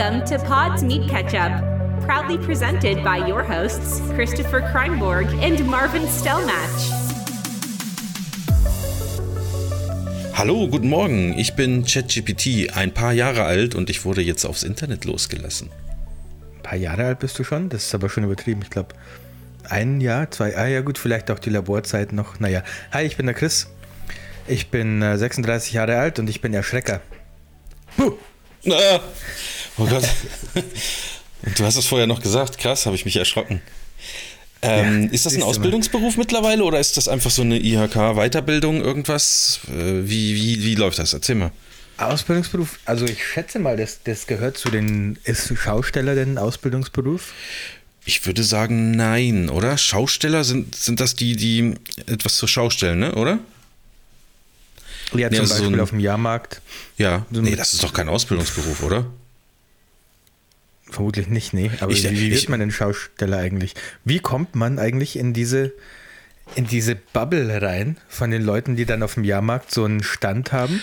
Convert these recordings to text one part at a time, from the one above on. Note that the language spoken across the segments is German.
Welcome to Pod's Meat Ketchup, proudly presented by your hosts, Christopher Kreinborg and Marvin Stellmatch. Hallo, guten Morgen. Ich bin ChatGPT, ein paar Jahre alt und ich wurde jetzt aufs Internet losgelassen. Ein paar Jahre alt bist du schon? Das ist aber schon übertrieben. Ich glaube, ein Jahr, zwei, ah ja gut, vielleicht auch die Laborzeit noch. Naja, hi, ich bin der Chris. Ich bin äh, 36 Jahre alt und ich bin Erschrecker. Puh. Ah. Oh Gott. Und du hast es vorher noch gesagt. Krass, habe ich mich erschrocken. Ähm, ja, ist das ein Ausbildungsberuf mittlerweile oder ist das einfach so eine IHK-Weiterbildung, irgendwas? Äh, wie, wie, wie läuft das? Erzähl mal. Ausbildungsberuf, also ich schätze mal, das, das gehört zu den, ist Schausteller denn ein Ausbildungsberuf? Ich würde sagen, nein, oder? Schausteller sind, sind das die, die etwas zur Schau stellen, ne? oder? Ja, zum nee, also Beispiel so ein, auf dem Jahrmarkt. Ja, so nee, das ist doch kein Ausbildungsberuf, oder? Vermutlich nicht, nee. Aber ich, wie wird ich, man denn Schausteller eigentlich? Wie kommt man eigentlich in diese, in diese Bubble rein von den Leuten, die dann auf dem Jahrmarkt so einen Stand haben,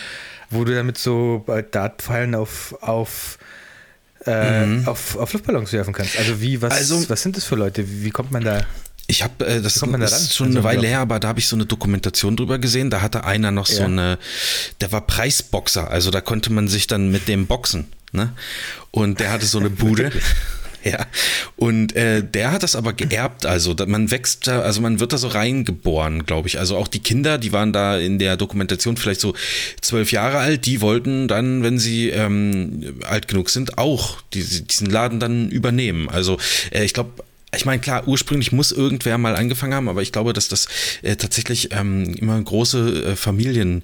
wo du damit so Dartpfeilen auf, auf, äh, mhm. auf, auf Luftballons werfen kannst? Also wie, was, also, was sind das für Leute? Wie, wie kommt man da ich habe, äh, das, da das ist schon also eine Weile her, aber da habe ich so eine Dokumentation drüber gesehen. Da hatte einer noch ja. so eine, der war Preisboxer, also da konnte man sich dann mit dem boxen. Ne? Und der hatte so eine Bude. Ja, und äh, der hat das aber geerbt, also man wächst da, also man wird da so reingeboren, glaube ich. Also auch die Kinder, die waren da in der Dokumentation vielleicht so zwölf Jahre alt, die wollten dann, wenn sie ähm, alt genug sind, auch diesen Laden dann übernehmen. Also äh, ich glaube, ich meine, klar, ursprünglich muss irgendwer mal angefangen haben, aber ich glaube, dass das äh, tatsächlich ähm, immer große äh, Familiendinger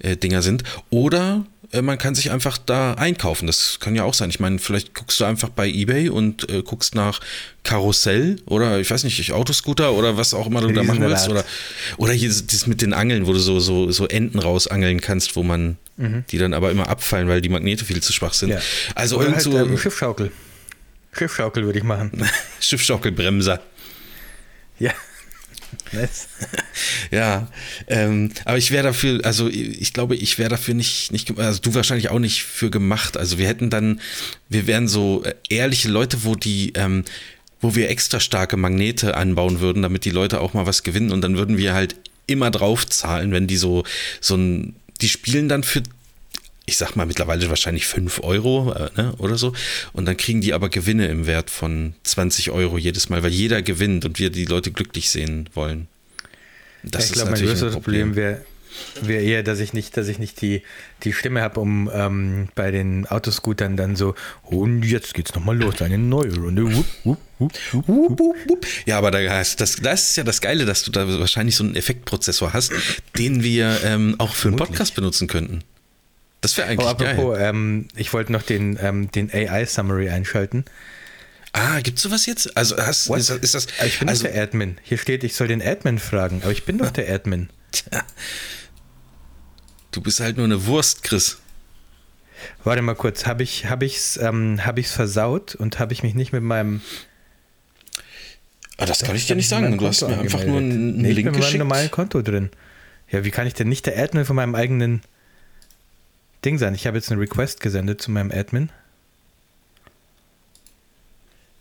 äh, sind. Oder äh, man kann sich einfach da einkaufen. Das kann ja auch sein. Ich meine, vielleicht guckst du einfach bei eBay und äh, guckst nach Karussell oder ich weiß nicht, Autoscooter oder was auch immer du da machen willst. Oder, oder hier das mit den Angeln, wo du so, so, so Enten rausangeln kannst, wo man mhm. die dann aber immer abfallen, weil die Magnete viel zu schwach sind. Ja. Also oder irgend halt, ähm, Schiffschaukel. Schiffschaukel würde ich machen. Schiffschaukelbremser. Ja. Nice. ja, ähm, aber ich wäre dafür, also ich glaube, ich wäre dafür nicht, nicht, also du wahrscheinlich auch nicht für gemacht. Also wir hätten dann, wir wären so äh, ehrliche Leute, wo die, ähm, wo wir extra starke Magnete anbauen würden, damit die Leute auch mal was gewinnen und dann würden wir halt immer drauf zahlen, wenn die so, so ein, die spielen dann für ich sag mal mittlerweile wahrscheinlich 5 Euro äh, ne, oder so. Und dann kriegen die aber Gewinne im Wert von 20 Euro jedes Mal, weil jeder gewinnt und wir die Leute glücklich sehen wollen. Das ich glaube, mein größeres Problem, wäre wäre eher, dass ich nicht, dass ich nicht die, die Stimme habe, um ähm, bei den Autoscootern dann so, und jetzt geht's nochmal los, eine neue Runde. Wupp, wupp, wupp, ja, aber da hast, das, das ist ja das Geile, dass du da wahrscheinlich so einen Effektprozessor hast, den wir ähm, auch für einen Podcast benutzen könnten. Das wäre eigentlich oh, apropos, geil. Ähm, ich wollte noch den, ähm, den AI-Summary einschalten. Ah, gibt's sowas jetzt? Also hast, ist, das, ist das Ich bin also, der Admin. Hier steht, ich soll den Admin fragen, aber ich bin doch der Admin. Tja. Du bist halt nur eine Wurst, Chris. Warte mal kurz, habe ich habe ich's ähm, habe ich's versaut und habe ich mich nicht mit meinem Ah, das kann ich dir nicht sagen. Du hast mir einfach nur einen nee, Link ich bin geschickt. Ich normalen Konto drin. Ja, wie kann ich denn nicht der Admin von meinem eigenen Ding sein. Ich habe jetzt eine Request gesendet zu meinem Admin.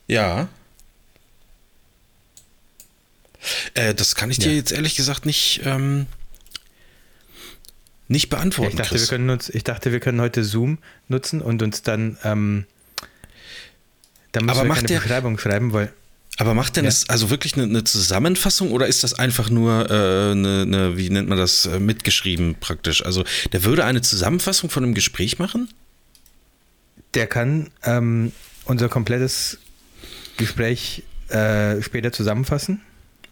Ja. Äh, das kann ich dir jetzt ehrlich gesagt nicht, ähm, nicht beantworten. ich, dachte, wir können uns, ich dachte, wir können heute Zoom nutzen und uns dann, ähm, dann müssen Aber wir keine der, Beschreibung schreiben, weil. Aber macht denn ja. das also wirklich eine, eine, Zusammenfassung oder ist das einfach nur äh, eine, eine, wie nennt man das, äh, mitgeschrieben praktisch? Also der würde eine Zusammenfassung von einem Gespräch machen? Der kann ähm, unser komplettes Gespräch äh, später zusammenfassen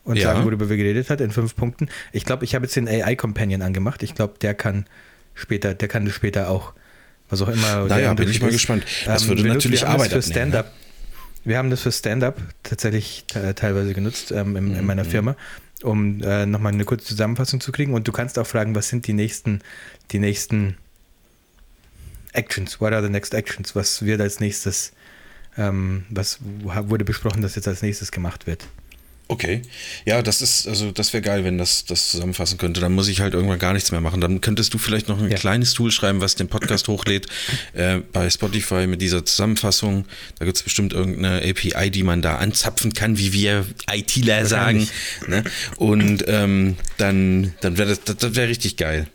und ja. sagen, worüber wir geredet hat in fünf Punkten. Ich glaube, ich habe jetzt den AI Companion angemacht. Ich glaube, der kann später, der kann das später auch, was auch immer. Naja, bin ich mal gespannt. Das ähm, würde natürlich Arbeit für Stand-up. Ne? Wir haben das für Stand-up tatsächlich teilweise genutzt ähm, in, in, meiner mhm. Firma, um äh, nochmal eine kurze Zusammenfassung zu kriegen. Und du kannst auch fragen, was sind die nächsten, die nächsten Actions? What are the next actions? Was wird als nächstes, ähm, was wurde besprochen, dass jetzt als nächstes gemacht wird? Okay. Ja, das ist, also das wäre geil, wenn das das zusammenfassen könnte. Dann muss ich halt irgendwann gar nichts mehr machen. Dann könntest du vielleicht noch ein ja. kleines Tool schreiben, was den Podcast hochlädt äh, bei Spotify mit dieser Zusammenfassung. Da gibt es bestimmt irgendeine API, die man da anzapfen kann, wie wir ITler sagen. Ne? Und ähm, dann, dann wäre das, das, das wäre richtig geil.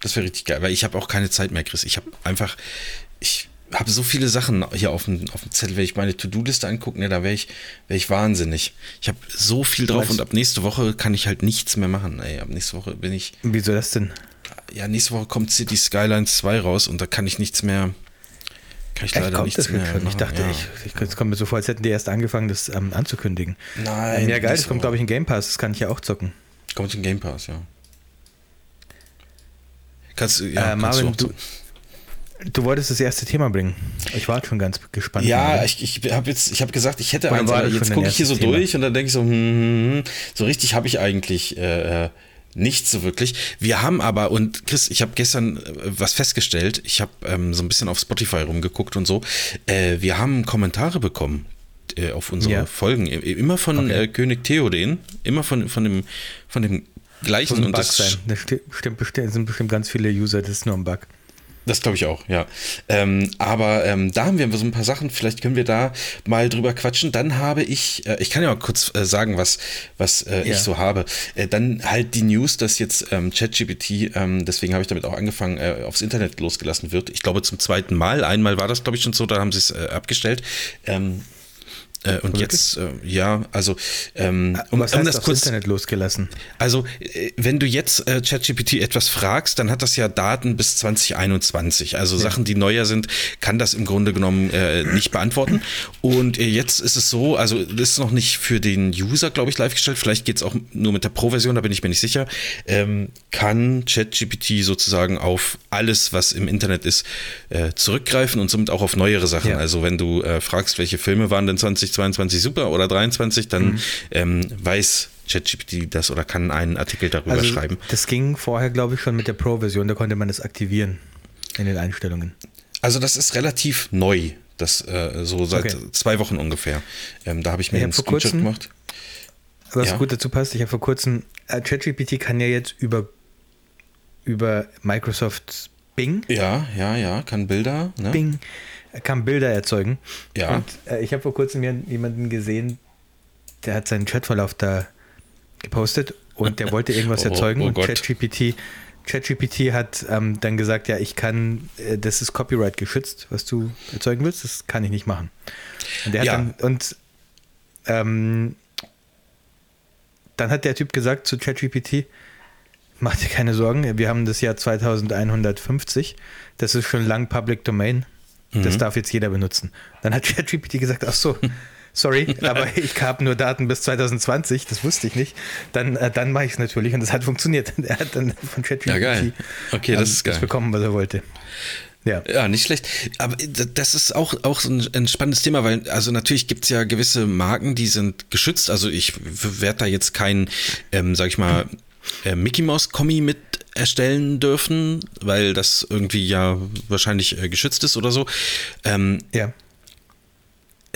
Das wäre richtig geil, weil ich habe auch keine Zeit mehr, Chris. Ich habe einfach, ich habe so viele Sachen hier auf dem, auf dem Zettel, wenn ich meine To-Do-Liste angucke, ne, da wäre ich, wär ich wahnsinnig. Ich habe so viel drauf und ab nächste Woche kann ich halt nichts mehr machen. Ey, ab nächste Woche bin ich. Wieso das denn? Ja, nächste Woche kommt City Skylines 2 raus und da kann ich nichts mehr. Kann ich Echt, leider nichts mehr. Schon? Ich dachte, ja. ich, ich, es kommt mir so vor, als hätten die erst angefangen, das ähm, anzukündigen. Nein. Ja, geil, das kommt, glaube ich, in Game Pass, das kann ich ja auch zocken. Kommt in Game Pass, ja. Kannst, ja, äh, Marvin, du, du, Du wolltest das erste Thema bringen. Ich war schon ganz gespannt. Ja, ich, ich habe jetzt, ich habe gesagt, ich hätte eins, aber jetzt gucke ich hier so Thema. durch und dann denke ich so, hm, hm, hm, so richtig habe ich eigentlich äh, äh nichts so wirklich. Wir haben aber, und Chris, ich habe gestern äh, was festgestellt, ich habe ähm, so ein bisschen auf Spotify rumgeguckt und so, äh, wir haben Kommentare bekommen äh, auf unsere ja. Folgen, immer von okay. König Theoden, immer von, von dem, von dem gleichen. und das sein. Das stimmt, bestimmt, sind bestimmt ganz viele User, das ist nur ein Bug. Das glaube ich auch, ja. Ähm, aber ähm, da haben wir so ein paar Sachen, vielleicht können wir da mal drüber quatschen. Dann habe ich, äh, ich kann ja mal kurz äh, sagen, was, was äh, ja. ich so habe. Äh, dann halt die News, dass jetzt ähm, ChatGPT, ähm, deswegen habe ich damit auch angefangen, äh, aufs Internet losgelassen wird. Ich glaube zum zweiten Mal. Einmal war das, glaube ich, schon so, da haben sie es äh, abgestellt. Äh, und jetzt, äh, ja, also ähm, um, Was heißt um das kurz Internet losgelassen. Also, äh, wenn du jetzt äh, ChatGPT etwas fragst, dann hat das ja Daten bis 2021. Also ja. Sachen, die neuer sind, kann das im Grunde genommen äh, nicht beantworten. Und äh, jetzt ist es so, also das ist noch nicht für den User, glaube ich, live gestellt. Vielleicht geht es auch nur mit der Pro-Version, da bin ich mir nicht sicher. Ähm, kann ChatGPT sozusagen auf alles, was im Internet ist, zurückgreifen und somit auch auf neuere Sachen. Ja. Also wenn du fragst, welche Filme waren denn 20 22 super oder 23, dann mhm. ähm, weiß ChatGPT das oder kann einen Artikel darüber also, schreiben. Das ging vorher, glaube ich, schon mit der Pro-Version, da konnte man das aktivieren in den Einstellungen. Also das ist relativ neu, das äh, so seit okay. zwei Wochen ungefähr. Ähm, da habe ich mir ich einen Screenshot kurzem, gemacht. Was ja. gut dazu passt, ich habe vor kurzem, äh, ChatGPT kann ja jetzt über, über Microsoft Bing. Ja, ja, ja, kann Bilder. Ne? Bing kann Bilder erzeugen. Ja. Und äh, ich habe vor kurzem jemanden gesehen, der hat seinen Chatverlauf da gepostet und der wollte irgendwas oh, erzeugen oh, und ChatGPT ChatGPT hat ähm, dann gesagt, ja, ich kann, äh, das ist Copyright geschützt, was du erzeugen willst, das kann ich nicht machen. Und der ja. dann, und ähm, dann hat der Typ gesagt zu ChatGPT, mach dir keine Sorgen, wir haben das Jahr 2150, das ist schon lang Public Domain, das mhm. darf jetzt jeder benutzen. Dann hat ChatGPT gesagt, ach so, sorry, aber ich habe nur Daten bis 2020, das wusste ich nicht. Dann, äh, dann mache ich es natürlich und das hat funktioniert. Er hat dann von ChatGPT ja, geil. Okay, das ähm, ist geil. das bekommen, was er wollte. Ja. ja, nicht schlecht. Aber das ist auch, auch so ein, ein spannendes Thema, weil also natürlich gibt es ja gewisse Marken, die sind geschützt. Also ich werde da jetzt kein, ähm, sag ich mal, äh, Mickey Mouse Kommi mit erstellen dürfen, weil das irgendwie ja wahrscheinlich äh, geschützt ist oder so. Ähm, ja.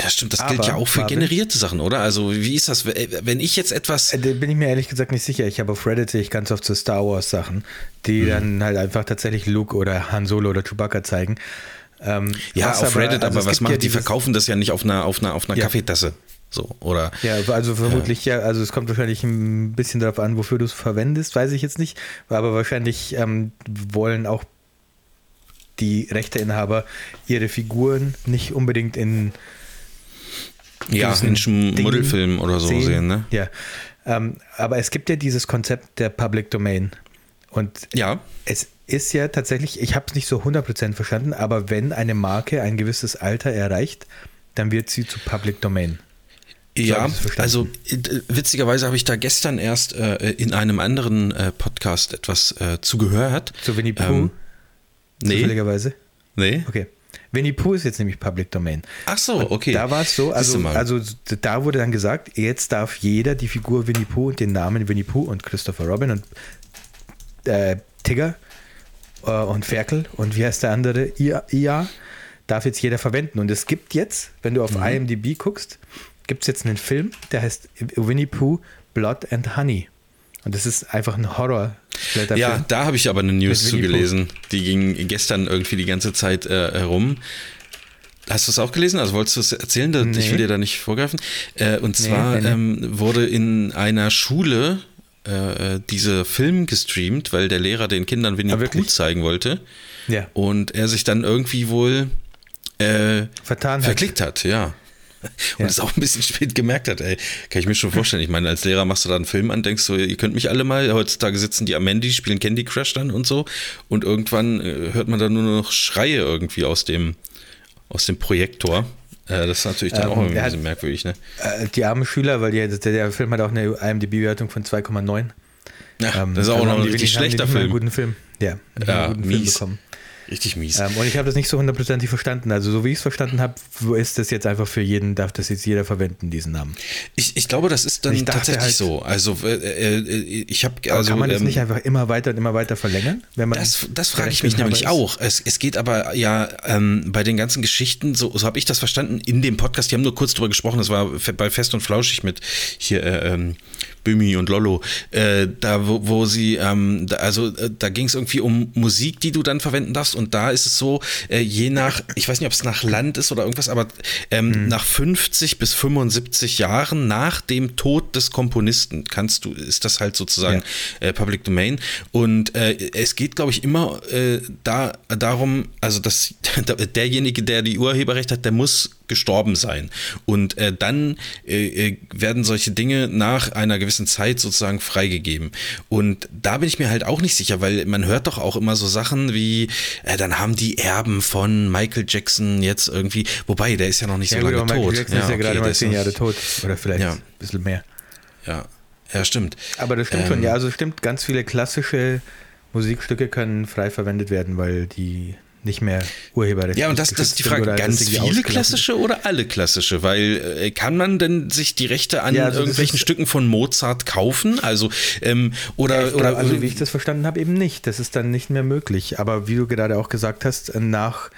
Ja, stimmt, das Aber, gilt ja auch für generierte Sachen, oder? Also, wie ist das, wenn ich jetzt etwas. Äh, da bin ich mir ehrlich gesagt nicht sicher. Ich habe auf Reddit sehe ich ganz oft so Star Wars Sachen, die mhm. dann halt einfach tatsächlich Luke oder Han Solo oder Chewbacca zeigen. Ähm, ja, auf aber, Reddit, also aber was machen ja die? verkaufen das ja nicht auf einer, auf einer, auf einer ja. Kaffeetasse. So, oder? Ja, also vermutlich ja. ja, also es kommt wahrscheinlich ein bisschen darauf an, wofür du es verwendest, weiß ich jetzt nicht. Aber wahrscheinlich ähm, wollen auch die Rechteinhaber ihre Figuren nicht unbedingt in ja, in Schmuddelfilmen oder so sehen, sehen ne? Ja. Ähm, aber es gibt ja dieses Konzept der Public Domain. Und ja. es ist ja tatsächlich, ich habe es nicht so 100% verstanden, aber wenn eine Marke ein gewisses Alter erreicht, dann wird sie zu Public Domain. Ja, also äh, witzigerweise habe ich da gestern erst äh, in einem anderen äh, Podcast etwas äh, zugehört. Zu Winnie Pooh? Ähm, nee. Zufälligerweise? Nee. Okay. Winnie Pooh ist jetzt nämlich Public Domain. Ach so, okay. Und da war es so, also, also da wurde dann gesagt, jetzt darf jeder die Figur Winnie Pooh und den Namen Winnie Pooh und Christopher Robin und äh, Tigger äh, und Ferkel und wie heißt der andere? Ia, Ia darf jetzt jeder verwenden. Und es gibt jetzt, wenn du auf mhm. IMDb guckst, gibt es jetzt einen Film, der heißt Winnie Pooh, Blood and Honey. Und das ist einfach ein horror Ja, da habe ich aber eine News zugelesen. Die ging gestern irgendwie die ganze Zeit äh, herum. Hast du es auch gelesen? Also wolltest du es erzählen? Nee. Ich will dir da nicht vorgreifen. Äh, und zwar nee, nee, ähm, wurde in einer Schule äh, äh, dieser Film gestreamt, weil der Lehrer den Kindern Winnie ah, Pooh zeigen wollte. Ja. Und er sich dann irgendwie wohl äh, Vertan verklickt hat, ja. Und es auch ein bisschen spät gemerkt hat, ey. Kann ich mir schon vorstellen. Ich meine, als Lehrer machst du da einen Film an, denkst du, ihr könnt mich alle mal. Heutzutage sitzen die am Handy, spielen Candy Crush dann und so. Und irgendwann äh, hört man dann nur noch Schreie irgendwie aus dem, aus dem Projektor. Äh, das ist natürlich dann ähm, auch ein bisschen hat, merkwürdig, ne? Äh, die armen Schüler, weil die, der, der, Film hat auch eine IMDb-Bewertung von 2,9. Ja, ähm, das ist auch noch ein richtig schlechter Film. Einen guten Film. Ja, ja einen guten mies. Film bekommen. Richtig mies. Ähm, und ich habe das nicht so hundertprozentig verstanden. Also so wie ich es verstanden habe, ist das jetzt einfach für jeden, darf das jetzt jeder verwenden, diesen Namen. Ich, ich glaube, das ist dann tatsächlich halt, so. Also äh, äh, ich habe also, Kann man das ähm, nicht einfach immer weiter und immer weiter verlängern? Wenn man das das frage ich mich nämlich ist? auch. Es, es geht aber ja ähm, bei den ganzen Geschichten, so, so habe ich das verstanden, in dem Podcast, die haben nur kurz drüber gesprochen, das war bei Fest und Flauschig mit hier äh, ähm, Bömi und Lollo, äh, da wo, wo sie, ähm, da, also äh, da ging es irgendwie um Musik, die du dann verwenden darfst und da ist es so, äh, je nach, ich weiß nicht, ob es nach Land ist oder irgendwas, aber ähm, mhm. nach 50 bis 75 Jahren nach dem Tod des Komponisten kannst du, ist das halt sozusagen ja. Äh, Public Domain und äh, es geht, glaube ich, immer äh, da darum, also dass derjenige, der die Urheberrecht hat, der muss gestorben sein. Und äh, dann äh, äh, werden solche Dinge nach einer gewissen Zeit sozusagen freigegeben. Und da bin ich mir halt auch nicht sicher, weil man hört doch auch immer so Sachen wie, äh, dann haben die Erben von Michael Jackson jetzt irgendwie, wobei, der ist ja noch nicht ja, so lange tot. Michael Jackson ja, ist ja okay, gerade mal zehn Jahre tot oder vielleicht ja. ein bisschen mehr. Ja, ja, stimmt. Aber das stimmt ähm, schon, ja, also stimmt, ganz viele klassische Musikstücke können frei verwendet werden, weil die nicht mehr Urheberrecht. Ja, und das, das ist die Frage, ganz viele klassische oder alle klassische? Weil äh, kann man denn sich die Rechte an ja, also irgendwelchen Stücken von Mozart kaufen? Also, ähm, oder, ja, oder. also, wie ich das verstanden habe, eben nicht. Das ist dann nicht mehr möglich. Aber wie du gerade auch gesagt hast, nach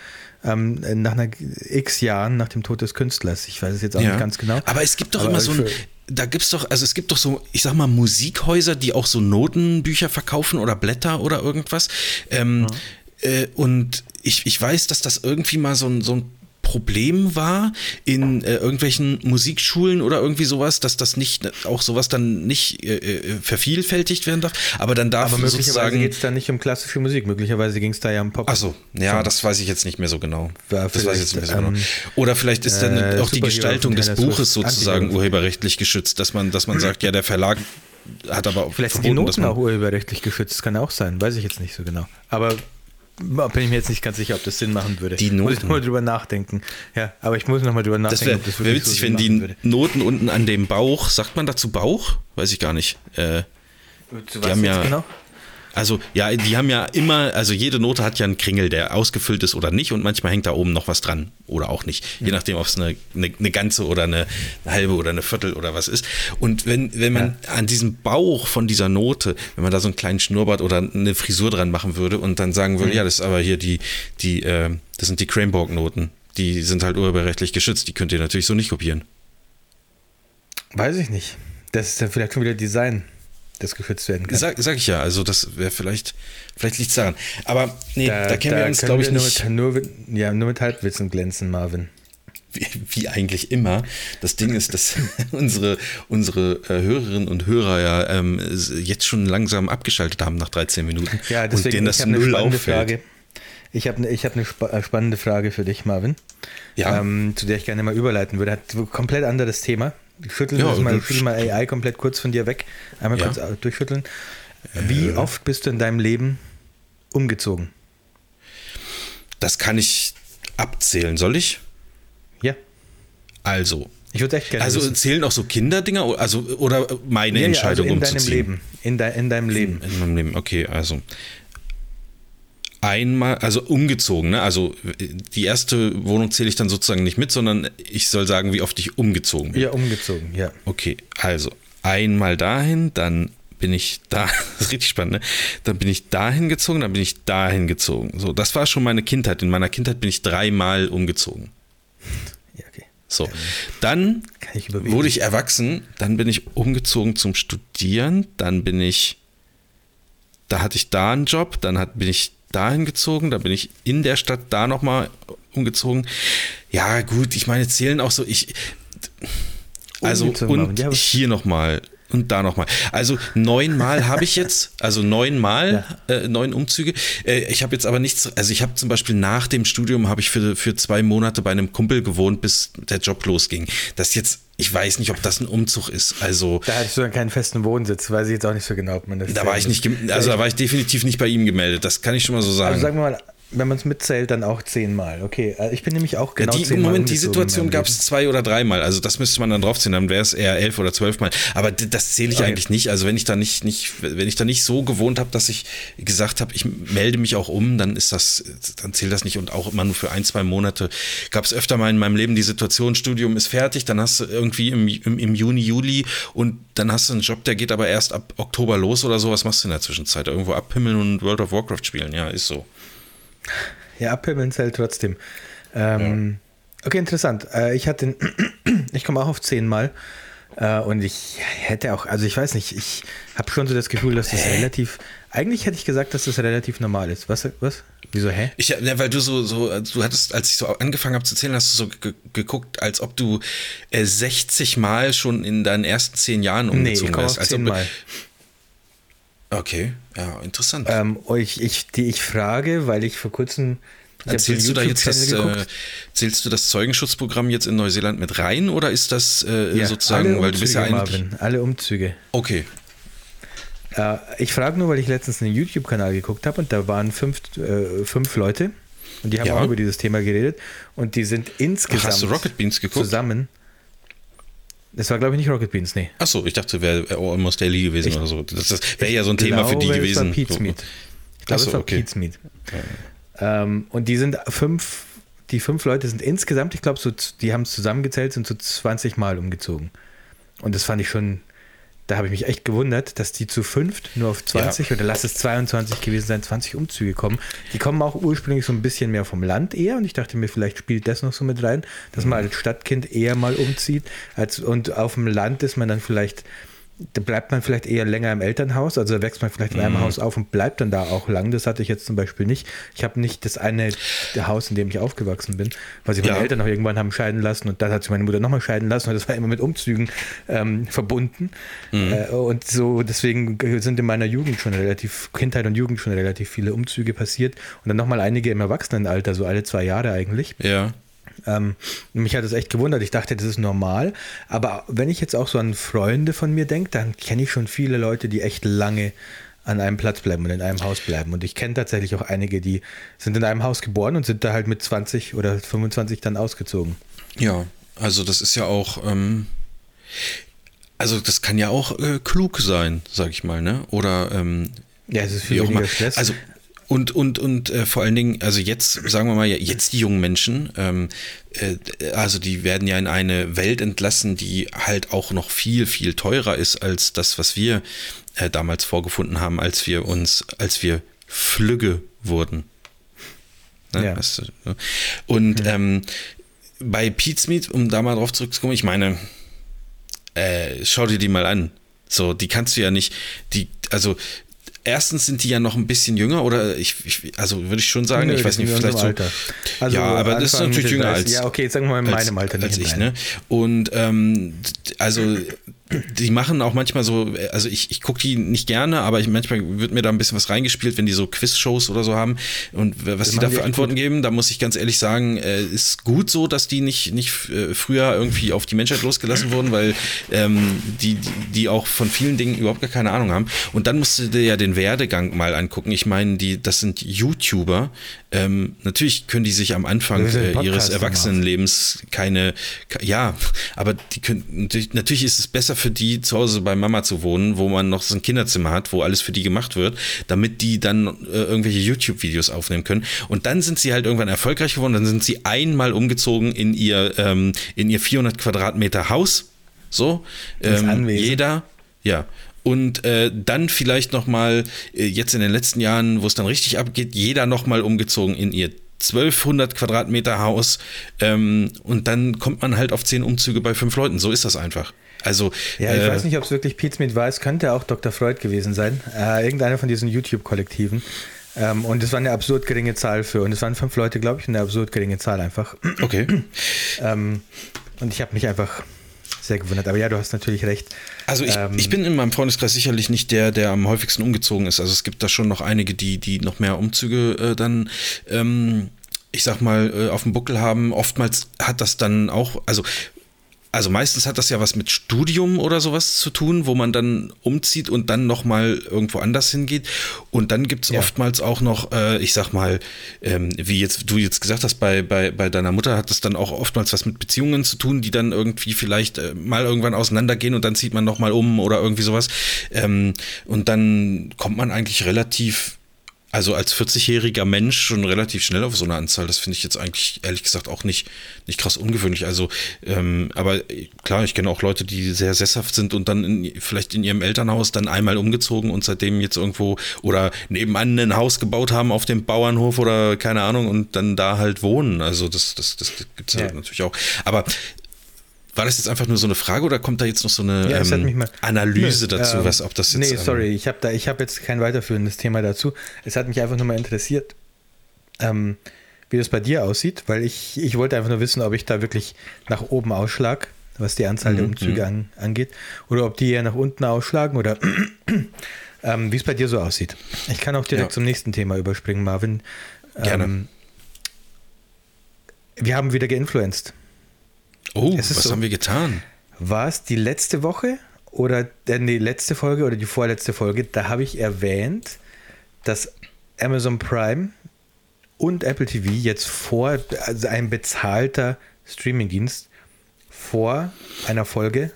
ähm, nach einer x Jahren nach dem Tod des Künstlers. Ich weiß es jetzt auch ja. nicht ganz genau. Aber es gibt doch immer so ein, da gibt es doch, also es gibt doch so, ich sag mal, Musikhäuser, die auch so Notenbücher verkaufen oder Blätter oder irgendwas. Ähm, ja. Äh, und ich, ich weiß, dass das irgendwie mal so ein, so ein Problem war in äh, irgendwelchen Musikschulen oder irgendwie sowas, dass das nicht auch sowas dann nicht äh, äh vervielfältigt werden darf. Aber dann darf Aber möglicherweise geht es da nicht um klassische Musik. Möglicherweise ging es da ja um Pop. Achso, ja, das weiß ich jetzt nicht mehr so genau. das weiß ich jetzt nicht mehr so genau. ähm, genau. Oder vielleicht ist dann äh, auch die Gestaltung des Buches sozusagen urheberrechtlich geschützt, dass man, dass man sagt, ja, der Verlag hat aber auch Vielleicht sind die Noten auch urheberrechtlich geschützt, das kann auch sein, weiß ich jetzt nicht so genau. Aber bin ich mir jetzt nicht ganz sicher, ob das Sinn machen würde. Die Noten. Muss ich nochmal drüber nachdenken. Ja, aber ich muss nochmal drüber nachdenken. Das wäre wär witzig, so wenn die würde. Noten unten an dem Bauch, sagt man dazu Bauch? Weiß ich gar nicht. Äh, Zu was haben ja, genau? Also, ja, die haben ja immer, also jede Note hat ja einen Kringel, der ausgefüllt ist oder nicht und manchmal hängt da oben noch was dran oder auch nicht. Je nachdem, ob es eine, eine, eine, ganze oder eine, halbe oder eine Viertel oder was ist. Und wenn, wenn man ja. an diesem Bauch von dieser Note, wenn man da so einen kleinen Schnurrbart oder eine Frisur dran machen würde und dann sagen würde, mhm. ja, das ist aber hier die, die, äh, das sind die Cranborg-Noten. Die sind halt urheberrechtlich geschützt, die könnt ihr natürlich so nicht kopieren. Weiß ich nicht. Das ist dann vielleicht schon wieder Design das geschützt werden kann. Sag, sag ich ja, also das wäre vielleicht, vielleicht liegt es daran. Aber nee, da, da kennen da wir uns, glaube ich, nicht. Nur mit, ja, nur mit Halbwitzen glänzen, Marvin. Wie, wie, eigentlich immer. Das Ding ist, dass unsere, unsere äh, Hörerinnen und Hörer ja ähm, jetzt schon langsam abgeschaltet haben nach 13 Minuten. Ja, deswegen, und denen das null auffällt. Frage. Ich habe ich hab eine spa äh, spannende Frage für dich, Marvin. Ja. Ähm, zu der ich gerne mal überleiten würde. Hat ein komplett anderes Thema. Schütteln ja, mal, schüttel mal AI komplett kurz von dir weg. Einmal ja. kurz durchschütteln. Wie äh. oft bist du in deinem Leben umgezogen? Das kann ich abzählen. Soll ich? Ja. Also. Ich würde echt gerne. Also wissen. zählen auch so Kinderdinger also oder meine ja, Entscheidung also in umzuziehen? Deinem Leben. In, de, in deinem Leben. In, in meinem Leben. Okay, also einmal, also umgezogen, ne? Also die erste Wohnung zähle ich dann sozusagen nicht mit, sondern ich soll sagen, wie oft ich umgezogen bin. Ja, umgezogen, ja. Okay, also einmal dahin, dann bin ich da, das ist richtig spannend, ne? Dann bin ich dahin gezogen, dann bin ich dahin gezogen. So, das war schon meine Kindheit. In meiner Kindheit bin ich dreimal umgezogen. Ja, okay. So, dann ich wurde ich erwachsen, dann bin ich umgezogen zum Studieren, dann bin ich, da hatte ich da einen Job, dann hat, bin ich dahin gezogen, dann bin ich in der Stadt da nochmal umgezogen. Ja, gut, ich meine, zählen auch so, ich, also und hier nochmal und da nochmal. Also neunmal habe ich jetzt, also neunmal, ja. äh, neun Umzüge. Äh, ich habe jetzt aber nichts, also ich habe zum Beispiel nach dem Studium habe ich für, für zwei Monate bei einem Kumpel gewohnt, bis der Job losging. Das jetzt, ich weiß nicht, ob das ein Umzug ist. Also da hattest du dann keinen festen Wohnsitz, weiß ich jetzt auch nicht so genau, ob man das. Da war ich nicht, also da war ich definitiv nicht bei ihm gemeldet. Das kann ich schon mal so sagen. Also sagen wir mal, wenn man es mitzählt, dann auch zehnmal. Okay, äh, ich bin nämlich auch genau ja, die, zehnmal. Moment, die Situation gab es zwei oder dreimal. Also das müsste man dann draufziehen, dann wäre es eher elf oder zwölfmal. Aber das zähle ich okay. eigentlich nicht. Also wenn ich da nicht, nicht, wenn ich da nicht so gewohnt habe, dass ich gesagt habe, ich melde mich auch um, dann ist das, dann zählt das nicht. Und auch immer nur für ein, zwei Monate gab es öfter mal in meinem Leben die Situation, Studium ist fertig, dann hast du irgendwie im, im, im Juni, Juli und dann hast du einen Job, der geht aber erst ab Oktober los oder so. Was machst du in der Zwischenzeit? Irgendwo abhimmeln und World of Warcraft spielen. Ja, ist so. Ja, abhimmeln zählt trotzdem. Ähm, ja. Okay, interessant. Äh, ich hatte, ich komme auch auf zehnmal. Äh, und ich hätte auch, also ich weiß nicht, ich habe schon so das Gefühl, dass das hä? relativ, eigentlich hätte ich gesagt, dass das relativ normal ist. Was? was? Wieso, hä? Ich, ja, weil du so, so, du hattest, als ich so angefangen habe zu zählen, hast du so geguckt, als ob du äh, 60 Mal schon in deinen ersten zehn Jahren umgezogen nee, ich wärst. Auf 10 Mal. Okay, ja, interessant. Ähm, ich, ich, die ich frage, weil ich vor kurzem. Erzählst du da jetzt das, äh, zählst du das Zeugenschutzprogramm jetzt in Neuseeland mit rein oder ist das äh, ja, sozusagen, weil du bist ja eigentlich. Marvin, alle Umzüge. Okay. Äh, ich frage nur, weil ich letztens einen YouTube-Kanal geguckt habe und da waren fünf, äh, fünf Leute und die haben ja. auch über dieses Thema geredet und die sind insgesamt Ach, hast du Rocket Beans geguckt? zusammen das war, glaube ich, nicht Rocket Beans, nee. Achso, ich dachte, wäre Almost Daily gewesen ich, oder so. Das, das wäre ja so ein Thema glaube, für die gewesen. Es war Pete's Meat. Ich glaube, es war okay. Pete's Meat. Ja. Ähm, und die sind fünf, die fünf Leute sind insgesamt, ich glaube, so, die haben es zusammengezählt, sind so 20 Mal umgezogen. Und das fand ich schon da habe ich mich echt gewundert, dass die zu fünft nur auf 20 ja. oder lass es 22 gewesen sein, 20 Umzüge kommen. Die kommen auch ursprünglich so ein bisschen mehr vom Land eher und ich dachte mir, vielleicht spielt das noch so mit rein, dass man als Stadtkind eher mal umzieht als, und auf dem Land ist man dann vielleicht da bleibt man vielleicht eher länger im Elternhaus, also wächst man vielleicht in einem mhm. Haus auf und bleibt dann da auch lang. Das hatte ich jetzt zum Beispiel nicht. Ich habe nicht das eine Haus, in dem ich aufgewachsen bin, weil sich meine ja. Eltern noch irgendwann haben scheiden lassen und dann hat sich meine Mutter nochmal scheiden lassen und das war immer mit Umzügen ähm, verbunden. Mhm. Äh, und so, deswegen sind in meiner Jugend schon relativ, Kindheit und Jugend schon relativ viele Umzüge passiert und dann nochmal einige im Erwachsenenalter, so alle zwei Jahre eigentlich. Ja. Ähm, mich hat das echt gewundert. Ich dachte, das ist normal. Aber wenn ich jetzt auch so an Freunde von mir denke, dann kenne ich schon viele Leute, die echt lange an einem Platz bleiben und in einem Haus bleiben. Und ich kenne tatsächlich auch einige, die sind in einem Haus geboren und sind da halt mit 20 oder 25 dann ausgezogen. Ja, also das ist ja auch, ähm, also das kann ja auch äh, klug sein, sag ich mal, ne? Oder ähm, ja, es ist viel weniger Stress. Also und, und, und äh, vor allen Dingen, also jetzt, sagen wir mal, jetzt die jungen Menschen, ähm, äh, also die werden ja in eine Welt entlassen, die halt auch noch viel, viel teurer ist als das, was wir äh, damals vorgefunden haben, als wir uns, als wir Flügge wurden. Ne? Ja. Weißt du? Ne? Und ja. ähm, bei Pete's Meat, um da mal drauf zurückzukommen, ich meine, äh, schau dir die mal an. So, die kannst du ja nicht, die, also erstens sind die ja noch ein bisschen jünger oder ich, ich also würde ich schon sagen, Nö, ich weiß nicht, vielleicht so. Alter. Also ja, aber das ist natürlich jünger als. Ja, okay, jetzt sagen wir mal in meinem Alter nicht. Als ich, ne? Und ähm, also die machen auch manchmal so, also ich, ich gucke die nicht gerne, aber ich, manchmal wird mir da ein bisschen was reingespielt, wenn die so Quiz-Shows oder so haben und was die da für Antworten gut. geben, da muss ich ganz ehrlich sagen, äh, ist gut so, dass die nicht, nicht äh, früher irgendwie auf die Menschheit losgelassen wurden, weil ähm, die, die auch von vielen Dingen überhaupt gar keine Ahnung haben. Und dann musst du dir ja den Werdegang mal angucken. Ich meine, die, das sind YouTuber. Ähm, natürlich können die sich am Anfang äh, ihres Erwachsenenlebens keine, ja, aber die können, natürlich, natürlich ist es besser für die zu Hause bei Mama zu wohnen, wo man noch so ein Kinderzimmer hat, wo alles für die gemacht wird, damit die dann äh, irgendwelche YouTube-Videos aufnehmen können. Und dann sind sie halt irgendwann erfolgreich geworden, dann sind sie einmal umgezogen in ihr, ähm, in ihr 400 Quadratmeter Haus. So, ähm, jeder, ja. Und äh, dann vielleicht nochmal, äh, jetzt in den letzten Jahren, wo es dann richtig abgeht, jeder nochmal umgezogen in ihr 1200 Quadratmeter Haus ähm, und dann kommt man halt auf zehn Umzüge bei fünf Leuten. So ist das einfach. Also, ja, ich äh, weiß nicht, ob es wirklich Pizmeet war. Es könnte auch Dr. Freud gewesen sein. Äh, irgendeiner von diesen YouTube-Kollektiven. Ähm, und es war eine absurd geringe Zahl für, und es waren fünf Leute, glaube ich, eine absurd geringe Zahl einfach. Okay. ähm, und ich habe mich einfach sehr gewundert. Aber ja, du hast natürlich recht. Also ich, ähm, ich bin in meinem Freundeskreis sicherlich nicht der, der am häufigsten umgezogen ist. Also es gibt da schon noch einige, die, die noch mehr Umzüge äh, dann ähm, ich sag mal, äh, auf dem Buckel haben. Oftmals hat das dann auch, also also meistens hat das ja was mit Studium oder sowas zu tun, wo man dann umzieht und dann nochmal irgendwo anders hingeht. Und dann gibt es ja. oftmals auch noch, äh, ich sag mal, ähm, wie jetzt du jetzt gesagt hast, bei, bei, bei deiner Mutter hat das dann auch oftmals was mit Beziehungen zu tun, die dann irgendwie vielleicht äh, mal irgendwann auseinandergehen und dann zieht man nochmal um oder irgendwie sowas. Ähm, und dann kommt man eigentlich relativ also als 40-jähriger Mensch schon relativ schnell auf so eine Anzahl. Das finde ich jetzt eigentlich ehrlich gesagt auch nicht, nicht krass ungewöhnlich. Also, ähm, aber klar, ich kenne auch Leute, die sehr sesshaft sind und dann in, vielleicht in ihrem Elternhaus dann einmal umgezogen und seitdem jetzt irgendwo oder nebenan ein Haus gebaut haben auf dem Bauernhof oder keine Ahnung und dann da halt wohnen. Also das, das, das gibt es ja. halt natürlich auch. Aber war das jetzt einfach nur so eine Frage oder kommt da jetzt noch so eine ja, ähm, Analyse nö, dazu, ähm, was, ob das jetzt. Nee, sorry, ich habe hab jetzt kein weiterführendes Thema dazu. Es hat mich einfach nur mal interessiert, ähm, wie das bei dir aussieht, weil ich, ich wollte einfach nur wissen, ob ich da wirklich nach oben ausschlag, was die Anzahl mhm, der Umzüge mhm. an, angeht, oder ob die eher nach unten ausschlagen oder ähm, wie es bei dir so aussieht. Ich kann auch direkt ja. zum nächsten Thema überspringen, Marvin. Gerne. Ähm, wir haben wieder geinfluenced. Oh, was so, haben wir getan? War es die letzte Woche oder äh, die letzte Folge oder die vorletzte Folge? Da habe ich erwähnt, dass Amazon Prime und Apple TV jetzt vor, also ein bezahlter Streamingdienst vor einer Folge,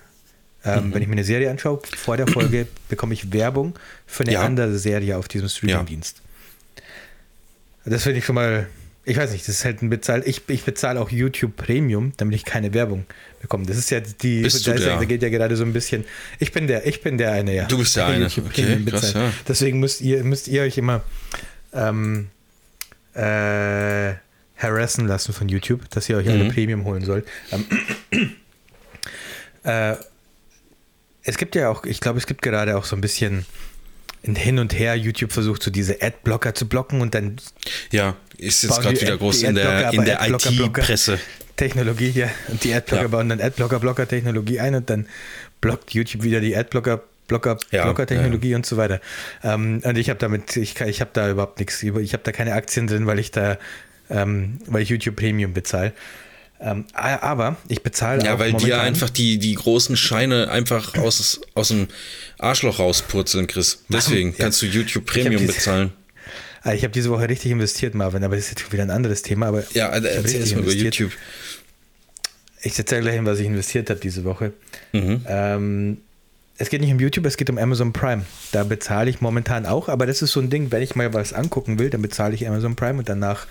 ähm, mhm. wenn ich mir eine Serie anschaue, vor der Folge bekomme ich Werbung für eine ja. andere Serie auf diesem Streamingdienst. Ja. Das finde ich schon mal ich weiß nicht, das ist halt ein Bezahl. Ich, ich bezahle auch YouTube Premium, damit ich keine Werbung bekomme. Das ist ja die. Bist da, du ja, da geht ja gerade so ein bisschen. Ich bin der, ich bin der eine, ja. Du bist der eine. Okay, krass, ja. Deswegen müsst ihr, müsst ihr euch immer ähm, äh, harassen lassen von YouTube, dass ihr euch mhm. eine Premium holen sollt. Ähm, äh, es gibt ja auch, ich glaube, es gibt gerade auch so ein bisschen hin und her. YouTube versucht so diese Adblocker zu blocken und dann. Ja, ist jetzt gerade wieder groß in der, in der IT-Presse. Technologie hier. Und die Adblocker ja. bauen dann Adblocker-Blocker-Technologie ein und dann blockt YouTube wieder die Adblocker. Blocker, ja, Blocker-Technologie ja. und so weiter. Ähm, und ich habe damit, ich, ich habe da überhaupt nichts, ich habe da keine Aktien drin, weil ich da, ähm, weil ich YouTube Premium bezahle. Ähm, aber ich bezahle Ja, weil dir einfach die, die großen Scheine einfach aus, aus dem Arschloch rauspurzeln, Chris. Deswegen ja. kannst du YouTube Premium bezahlen. Ah, ich habe diese Woche richtig investiert, Marvin, aber das ist jetzt wieder ein anderes Thema. Aber ja, also erzähl erstmal über YouTube. Ich erzähle gleich was ich investiert habe diese Woche. Mhm. Ähm, es geht nicht um YouTube, es geht um Amazon Prime. Da bezahle ich momentan auch, aber das ist so ein Ding, wenn ich mal was angucken will, dann bezahle ich Amazon Prime und danach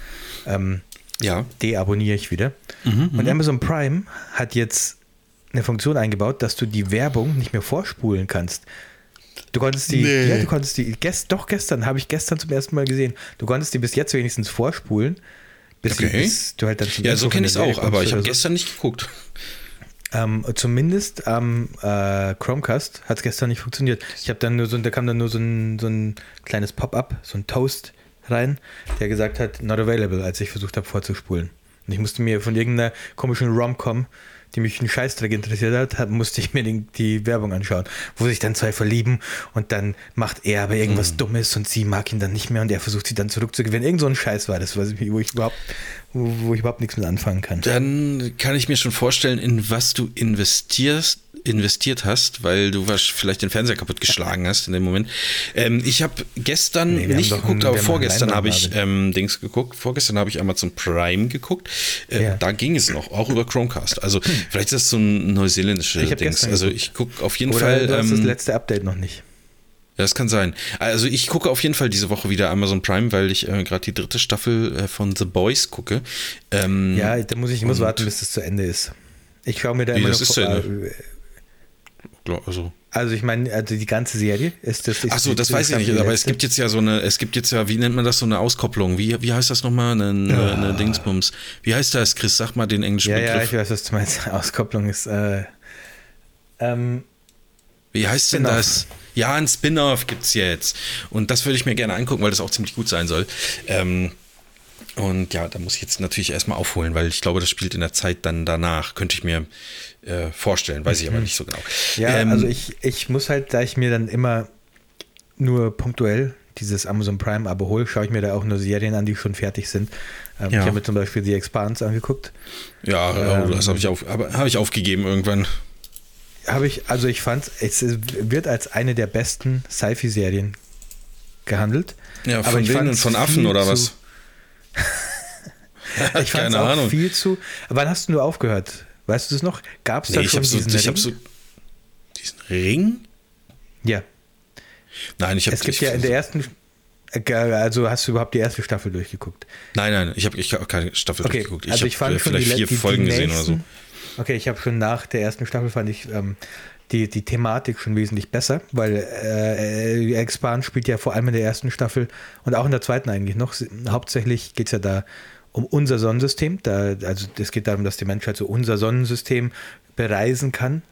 ähm, ja. deabonniere ich wieder. Mhm, und mhm. Amazon Prime hat jetzt eine Funktion eingebaut, dass du die Werbung nicht mehr vorspulen kannst. Du konntest die, nee. ja, du konntest die, gest, doch gestern, habe ich gestern zum ersten Mal gesehen. Du konntest die bis jetzt wenigstens vorspulen. Bis, okay. die, bis du halt dann Ja, so kenne ich es auch, aber ich habe so. gestern nicht geguckt. Ähm, zumindest am äh, Chromecast hat es gestern nicht funktioniert. Ich habe dann nur so, da kam dann nur so ein, so ein kleines Pop-up, so ein Toast rein, der gesagt hat, not available, als ich versucht habe vorzuspulen. Und ich musste mir von irgendeiner komischen Rom-Com, die mich einen Scheißdreck interessiert hat, musste ich mir den, die Werbung anschauen, wo sich dann zwei verlieben und dann macht er aber irgendwas hm. Dummes und sie mag ihn dann nicht mehr und er versucht sie dann zurückzugewinnen. Irgend so ein Scheiß war das, wo ich überhaupt, wo, wo ich überhaupt nichts mit anfangen kann. Dann kann ich mir schon vorstellen, in was du investierst investiert hast, weil du was vielleicht den Fernseher kaputt geschlagen hast in dem Moment. Ähm, ich habe gestern nee, nicht geguckt, aber vorgestern habe ich ähm, Dings geguckt. Vorgestern habe ich Amazon Prime geguckt. Äh, ja. Da ging es noch, auch über Chromecast. Also hm. Vielleicht ist das so ein neuseeländisches Dings. Also ich gucke auf jeden Oder Fall. Du hast ähm, das letzte Update noch nicht. Ja, das kann sein. Also ich gucke auf jeden Fall diese Woche wieder Amazon Prime, weil ich äh, gerade die dritte Staffel äh, von The Boys gucke. Ähm, ja, da muss ich, ich muss warten, bis es zu Ende ist. Ich schaue mir da immer das noch ist vor, äh, also. Also ich meine, also die ganze Serie ist das. Ach so, das weiß ich nicht. Aber es gibt jetzt ja so eine, es gibt jetzt ja, wie nennt man das, so eine Auskopplung? Wie, wie heißt das nochmal? Eine, eine, eine Dingsbums. Wie heißt das, Chris? Sag mal den englischen ja, Begriff. Ja, ich weiß, was du meinst. Auskopplung ist. Äh, ähm, wie heißt denn das? Ja, ein Spin-off gibt es jetzt. Und das würde ich mir gerne angucken, weil das auch ziemlich gut sein soll. Ähm, und ja, da muss ich jetzt natürlich erstmal aufholen, weil ich glaube, das spielt in der Zeit dann danach, könnte ich mir äh, vorstellen, weiß ich aber mhm. nicht so genau. Ja, ähm, also ich, ich muss halt, da ich mir dann immer nur punktuell dieses Amazon Prime-Abo hole, schaue ich mir da auch nur Serien an, die schon fertig sind. Ähm, ja. Ich habe mir zum Beispiel The Expanse angeguckt. Ja, ähm, das habe ich, auf, hab ich aufgegeben irgendwann. Habe ich, also ich fand, es wird als eine der besten Sci-Fi-Serien gehandelt. Ja, von aber ich denen von Affen oder was? ich fand es auch Ahnung. viel zu. Wann hast du nur aufgehört? Weißt du das noch? Gab es nee, da schon diesen so, ich Ring? So, diesen Ring? Ja. Nein, ich habe. Es gibt ja in der ersten. Äh, also hast du überhaupt die erste Staffel durchgeguckt? Nein, nein, ich habe ich hab keine Staffel okay, durchgeguckt. Ich also ich fand vielleicht vier die, Folgen die gesehen oder so. Okay, ich habe schon nach der ersten Staffel fand ich ähm, die, die Thematik schon wesentlich besser, weil äh, Expand spielt ja vor allem in der ersten Staffel und auch in der zweiten eigentlich noch. Hauptsächlich geht es ja da um unser Sonnensystem. Da, also es geht darum, dass die Menschheit so unser Sonnensystem bereisen kann.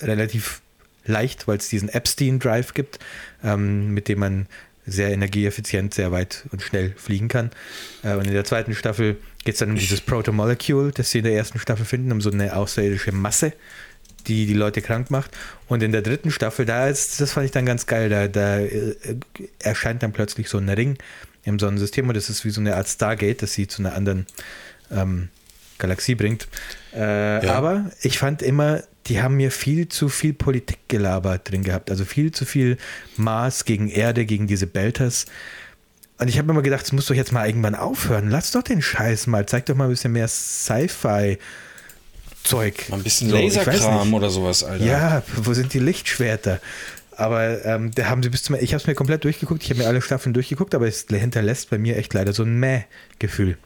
Relativ leicht, weil es diesen Epstein-Drive gibt, ähm, mit dem man sehr energieeffizient, sehr weit und schnell fliegen kann. Äh, und in der zweiten Staffel geht es dann um dieses Protomolecule, das sie in der ersten Staffel finden, um so eine außerirdische Masse, die die Leute krank macht. Und in der dritten Staffel, da ist, das fand ich dann ganz geil, da, da äh, erscheint dann plötzlich so ein Ring im Sonnensystem und das ist wie so eine Art Stargate, das sie zu einer anderen ähm, Galaxie bringt. Äh, ja. Aber ich fand immer, die haben mir viel zu viel Politikgelaber drin gehabt, also viel zu viel Mars gegen Erde, gegen diese Belters. Und ich habe immer gedacht, es muss doch jetzt mal irgendwann aufhören. Lass doch den Scheiß mal. Zeig doch mal ein bisschen mehr Sci-Fi. Zeug. Mal ein bisschen Laserkram oder sowas, Alter. Ja, wo sind die Lichtschwerter? Aber ähm, da haben sie bis zum Ich habe es mir komplett durchgeguckt. Ich habe mir alle Staffeln durchgeguckt, aber es hinterlässt bei mir echt leider so ein Mäh-Gefühl.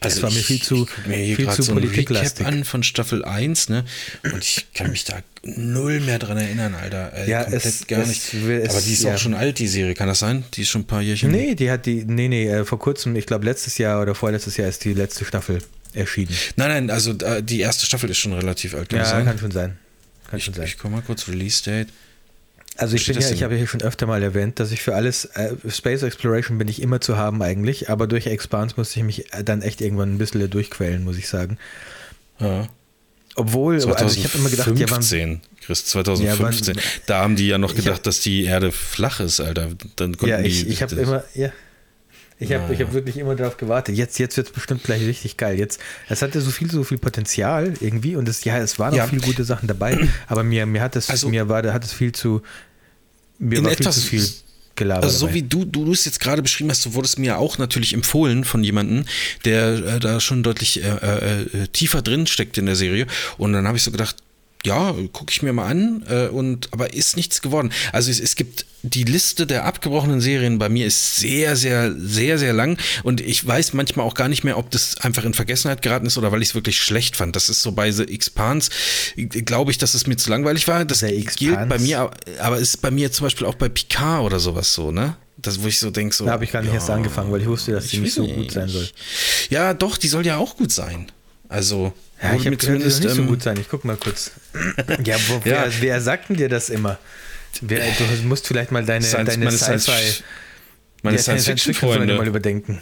Also das war mir viel zu, mir viel zu so politiklastig. an von Staffel 1, ne? Und ich kann mich da null mehr dran erinnern, Alter. Äh, ja, komplett es, gar nicht. Es, Aber die ist ja. auch schon alt, die Serie, kann das sein? Die ist schon ein paar Jährchen. Nee, die hat die, nee, nee, äh, vor kurzem, ich glaube letztes Jahr oder vorletztes Jahr ist die letzte Staffel erschienen. Nein, nein, also äh, die erste Staffel ist schon relativ alt. Kann ja, kann schon sein. Kann ich, schon sein. Ich komme mal kurz, Release Date. Also ich bin ja, ich habe ja hier schon öfter mal erwähnt, dass ich für alles äh, Space Exploration bin ich immer zu haben eigentlich, aber durch Expans musste ich mich dann echt irgendwann ein bisschen durchquälen, muss ich sagen. Ja. Obwohl, 2015, also ich habe immer gedacht, ja, wann, Chris, 2015, ja, wann, da haben die ja noch gedacht, hab, dass die Erde flach ist, Alter. Dann konnten ja, ich, die, ich habe immer, ja, ich habe naja. hab wirklich immer darauf gewartet. Jetzt, jetzt wird es bestimmt gleich richtig geil. Jetzt, es hatte so viel, so viel Potenzial irgendwie und es, ja, es waren ja. auch viele gute Sachen dabei, aber mir, mir hat es, also, mir war, hat es viel zu, mir war etwas, viel zu viel gelabert. Also so dabei. wie du, du es jetzt gerade beschrieben hast, so wurde es mir auch natürlich empfohlen von jemandem, der äh, da schon deutlich äh, äh, äh tiefer drin steckt in der Serie. Und dann habe ich so gedacht, ja, gucke ich mir mal an, äh, und aber ist nichts geworden. Also es, es gibt die Liste der abgebrochenen Serien bei mir ist sehr, sehr, sehr, sehr lang und ich weiß manchmal auch gar nicht mehr, ob das einfach in Vergessenheit geraten ist oder weil ich es wirklich schlecht fand. Das ist so bei The Expans, glaube ich, dass es mir zu langweilig war. Das gilt bei mir, aber ist bei mir zum Beispiel auch bei Picard oder sowas so, ne? Das, wo ich so denke, so. Da habe ich gar nicht ja, erst angefangen, weil ich wusste, dass die nicht so gut sein soll. Ja, doch, die soll ja auch gut sein. Also, ja, ich habe gehört, nicht so ähm, gut sein. Ich guck mal kurz. ja, wo, ja. Wer, wer sagt denn dir das immer? Wer, du musst vielleicht mal deine, Science, deine Sci-Fi, meine Science-Fiction-Freunde mal überdenken.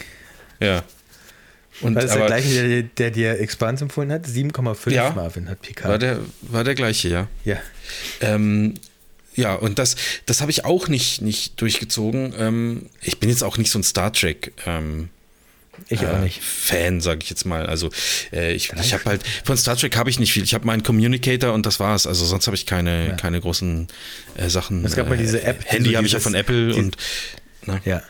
Ja. Und war das aber, der gleiche, der, der dir Expans empfohlen hat? 7,5 ja, Marvin hat Picard. War der, war der gleiche, ja. Ja. Ähm, ja, und das, das habe ich auch nicht, nicht durchgezogen. Ähm, ich bin jetzt auch nicht so ein Star Trek ich auch nicht. Fan, sage ich jetzt mal. Also äh, ich, ich habe halt von Star Trek habe ich nicht viel. Ich habe meinen Communicator und das war's. Also sonst habe ich keine ja. keine großen äh, Sachen. Es gab mal diese App. Handy habe ich ja von Apple die, und na. ja.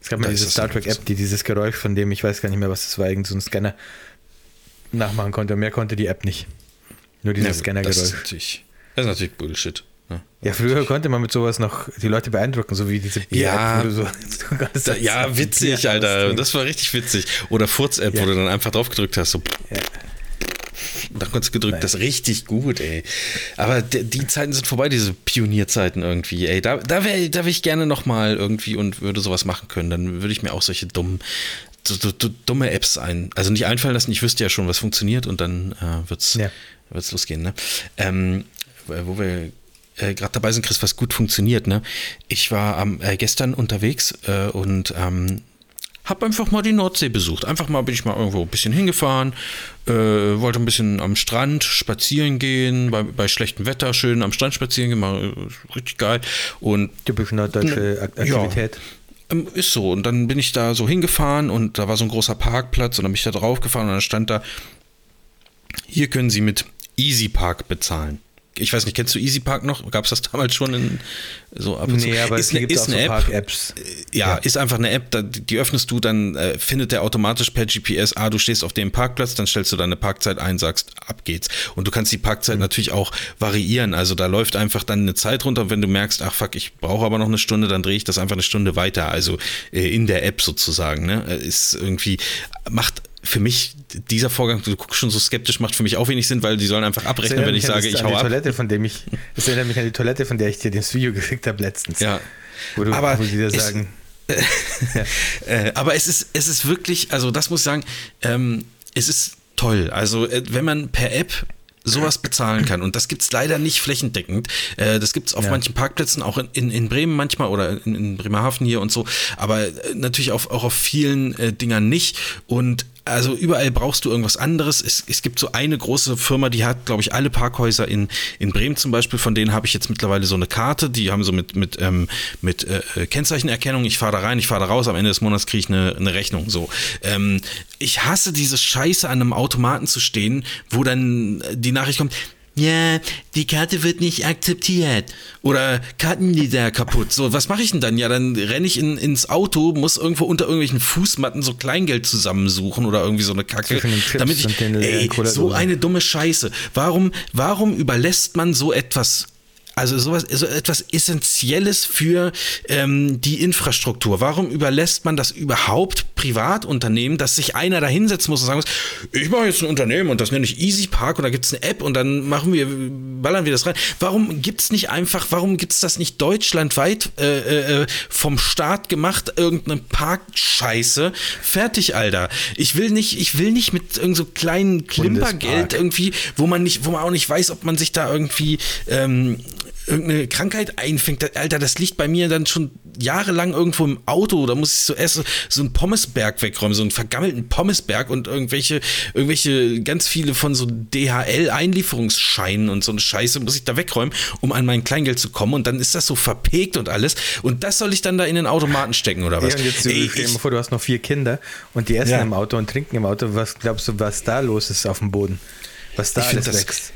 Es gab mal diese Star Trek App, die dieses Geräusch von dem ich weiß gar nicht mehr, was das war, irgend so ein Scanner nachmachen konnte. Mehr konnte die App nicht. Nur dieses ja, Scannergeräusch. Das das ist natürlich Bullshit. Ja, früher konnte man mit sowas noch die Leute beeindrucken, so wie diese Bier-App, ja, so, da, ja, witzig, Alter. Das war richtig witzig. Oder Furz-App, ja. wo du dann einfach drauf gedrückt hast. So. Ja. da du gedrückt, Nein. das ist richtig gut, ey. Aber die, die, Zeiten sind vorbei, diese Pionierzeiten irgendwie, ey. Da, da wäre da wär ich gerne nochmal irgendwie und würde sowas machen können. Dann würde ich mir auch solche dummen, so, so, so dumme Apps ein, also nicht einfallen lassen. Ich wüsste ja schon, was funktioniert und dann äh, wird's, ja. wird's losgehen, ne? Ähm, wo wir äh, gerade dabei sind, Chris, was gut funktioniert, ne? Ich war ähm, äh, gestern unterwegs äh, und ähm, habe einfach mal die Nordsee besucht. Einfach mal bin ich mal irgendwo ein bisschen hingefahren, äh, wollte ein bisschen am Strand spazieren gehen, bei, bei schlechtem Wetter schön am Strand spazieren gehen, mal äh, richtig geil. Und typisch norddeutsche Aktivität. Ja, ähm, ist so. Und dann bin ich da so hingefahren und da war so ein großer Parkplatz und dann bin ich da drauf gefahren und dann stand da, hier können Sie mit Easy Park bezahlen ich weiß nicht, kennst du Easy Park noch? Gab es das damals schon in so ab und nee, zu? aber ist, es gibt ist eine so Park-Apps. Äh, ja, ja, ist einfach eine App, die öffnest du, dann äh, findet der automatisch per GPS, ah, du stehst auf dem Parkplatz, dann stellst du deine Parkzeit ein, sagst, ab geht's. Und du kannst die Parkzeit mhm. natürlich auch variieren. Also da läuft einfach dann eine Zeit runter, wenn du merkst, ach fuck, ich brauche aber noch eine Stunde, dann drehe ich das einfach eine Stunde weiter. Also äh, in der App sozusagen. Ne? Ist irgendwie, macht für mich dieser Vorgang, du guckst schon so skeptisch, macht für mich auch wenig Sinn, weil die sollen einfach abrechnen, wenn ich sage, ich hau ab. Toilette, von dem ich, das erinnert mich an die Toilette, von der ich dir das Video geschickt habe letztens. Ja. Wo, du, aber wo sie dir sagen. ja. äh, aber es ist, es ist wirklich, also das muss ich sagen, ähm, es ist toll. Also äh, wenn man per App sowas bezahlen kann. Und das gibt es leider nicht flächendeckend. Äh, das gibt es auf ja. manchen Parkplätzen, auch in, in, in, Bremen manchmal oder in, in Bremerhaven hier und so, aber äh, natürlich auf, auch auf vielen äh, Dingern nicht. Und also überall brauchst du irgendwas anderes. Es, es gibt so eine große Firma, die hat, glaube ich, alle Parkhäuser in, in Bremen zum Beispiel. Von denen habe ich jetzt mittlerweile so eine Karte. Die haben so mit, mit, ähm, mit äh, Kennzeichenerkennung. Ich fahre da rein, ich fahre da raus. Am Ende des Monats kriege ich eine, eine Rechnung. So. Ähm, ich hasse diese Scheiße an einem Automaten zu stehen, wo dann die Nachricht kommt, ja, die Karte wird nicht akzeptiert. Oder Kartenleser kaputt. So, was mache ich denn dann? Ja, dann renne ich in, ins Auto, muss irgendwo unter irgendwelchen Fußmatten so Kleingeld zusammensuchen oder irgendwie so eine Kacke. Damit ich, ey, so eine dumme Scheiße. Warum, warum überlässt man so etwas also sowas, so etwas Essentielles für ähm, die Infrastruktur. Warum überlässt man das überhaupt Privatunternehmen, dass sich einer da hinsetzen muss und sagen muss, ich mache jetzt ein Unternehmen und das nenne ich Easy Park und da gibt es eine App und dann machen wir, ballern wir das rein. Warum gibt es nicht einfach, warum gibt es das nicht deutschlandweit äh, äh, vom Staat gemacht, irgendeine Parkscheiße? Fertig, Alter. Ich will nicht, ich will nicht mit irgend so kleinen Klimpergeld irgendwie, wo man nicht, wo man auch nicht weiß, ob man sich da irgendwie ähm, irgendeine Krankheit einfängt, Alter, das liegt bei mir dann schon jahrelang irgendwo im Auto. Da muss ich so erst so einen Pommesberg wegräumen, so einen vergammelten Pommesberg und irgendwelche, irgendwelche ganz viele von so DHL-Einlieferungsscheinen und so eine Scheiße muss ich da wegräumen, um an mein Kleingeld zu kommen. Und dann ist das so verpegt und alles. Und das soll ich dann da in den Automaten stecken oder was? Ja, und jetzt Ey, stell dir mal vor, du hast noch vier Kinder und die essen ja. im Auto und trinken im Auto. Was glaubst du, was da los ist auf dem Boden? Was da ich alles wächst?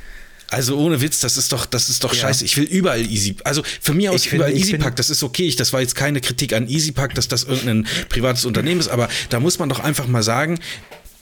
Also ohne Witz, das ist doch, das ist doch ja. scheiße. Ich will überall Easy. Also für mich aus ich überall Easy Pack, das ist okay. das war jetzt keine Kritik an Easy Pack, dass das irgendein privates Unternehmen ist, aber da muss man doch einfach mal sagen,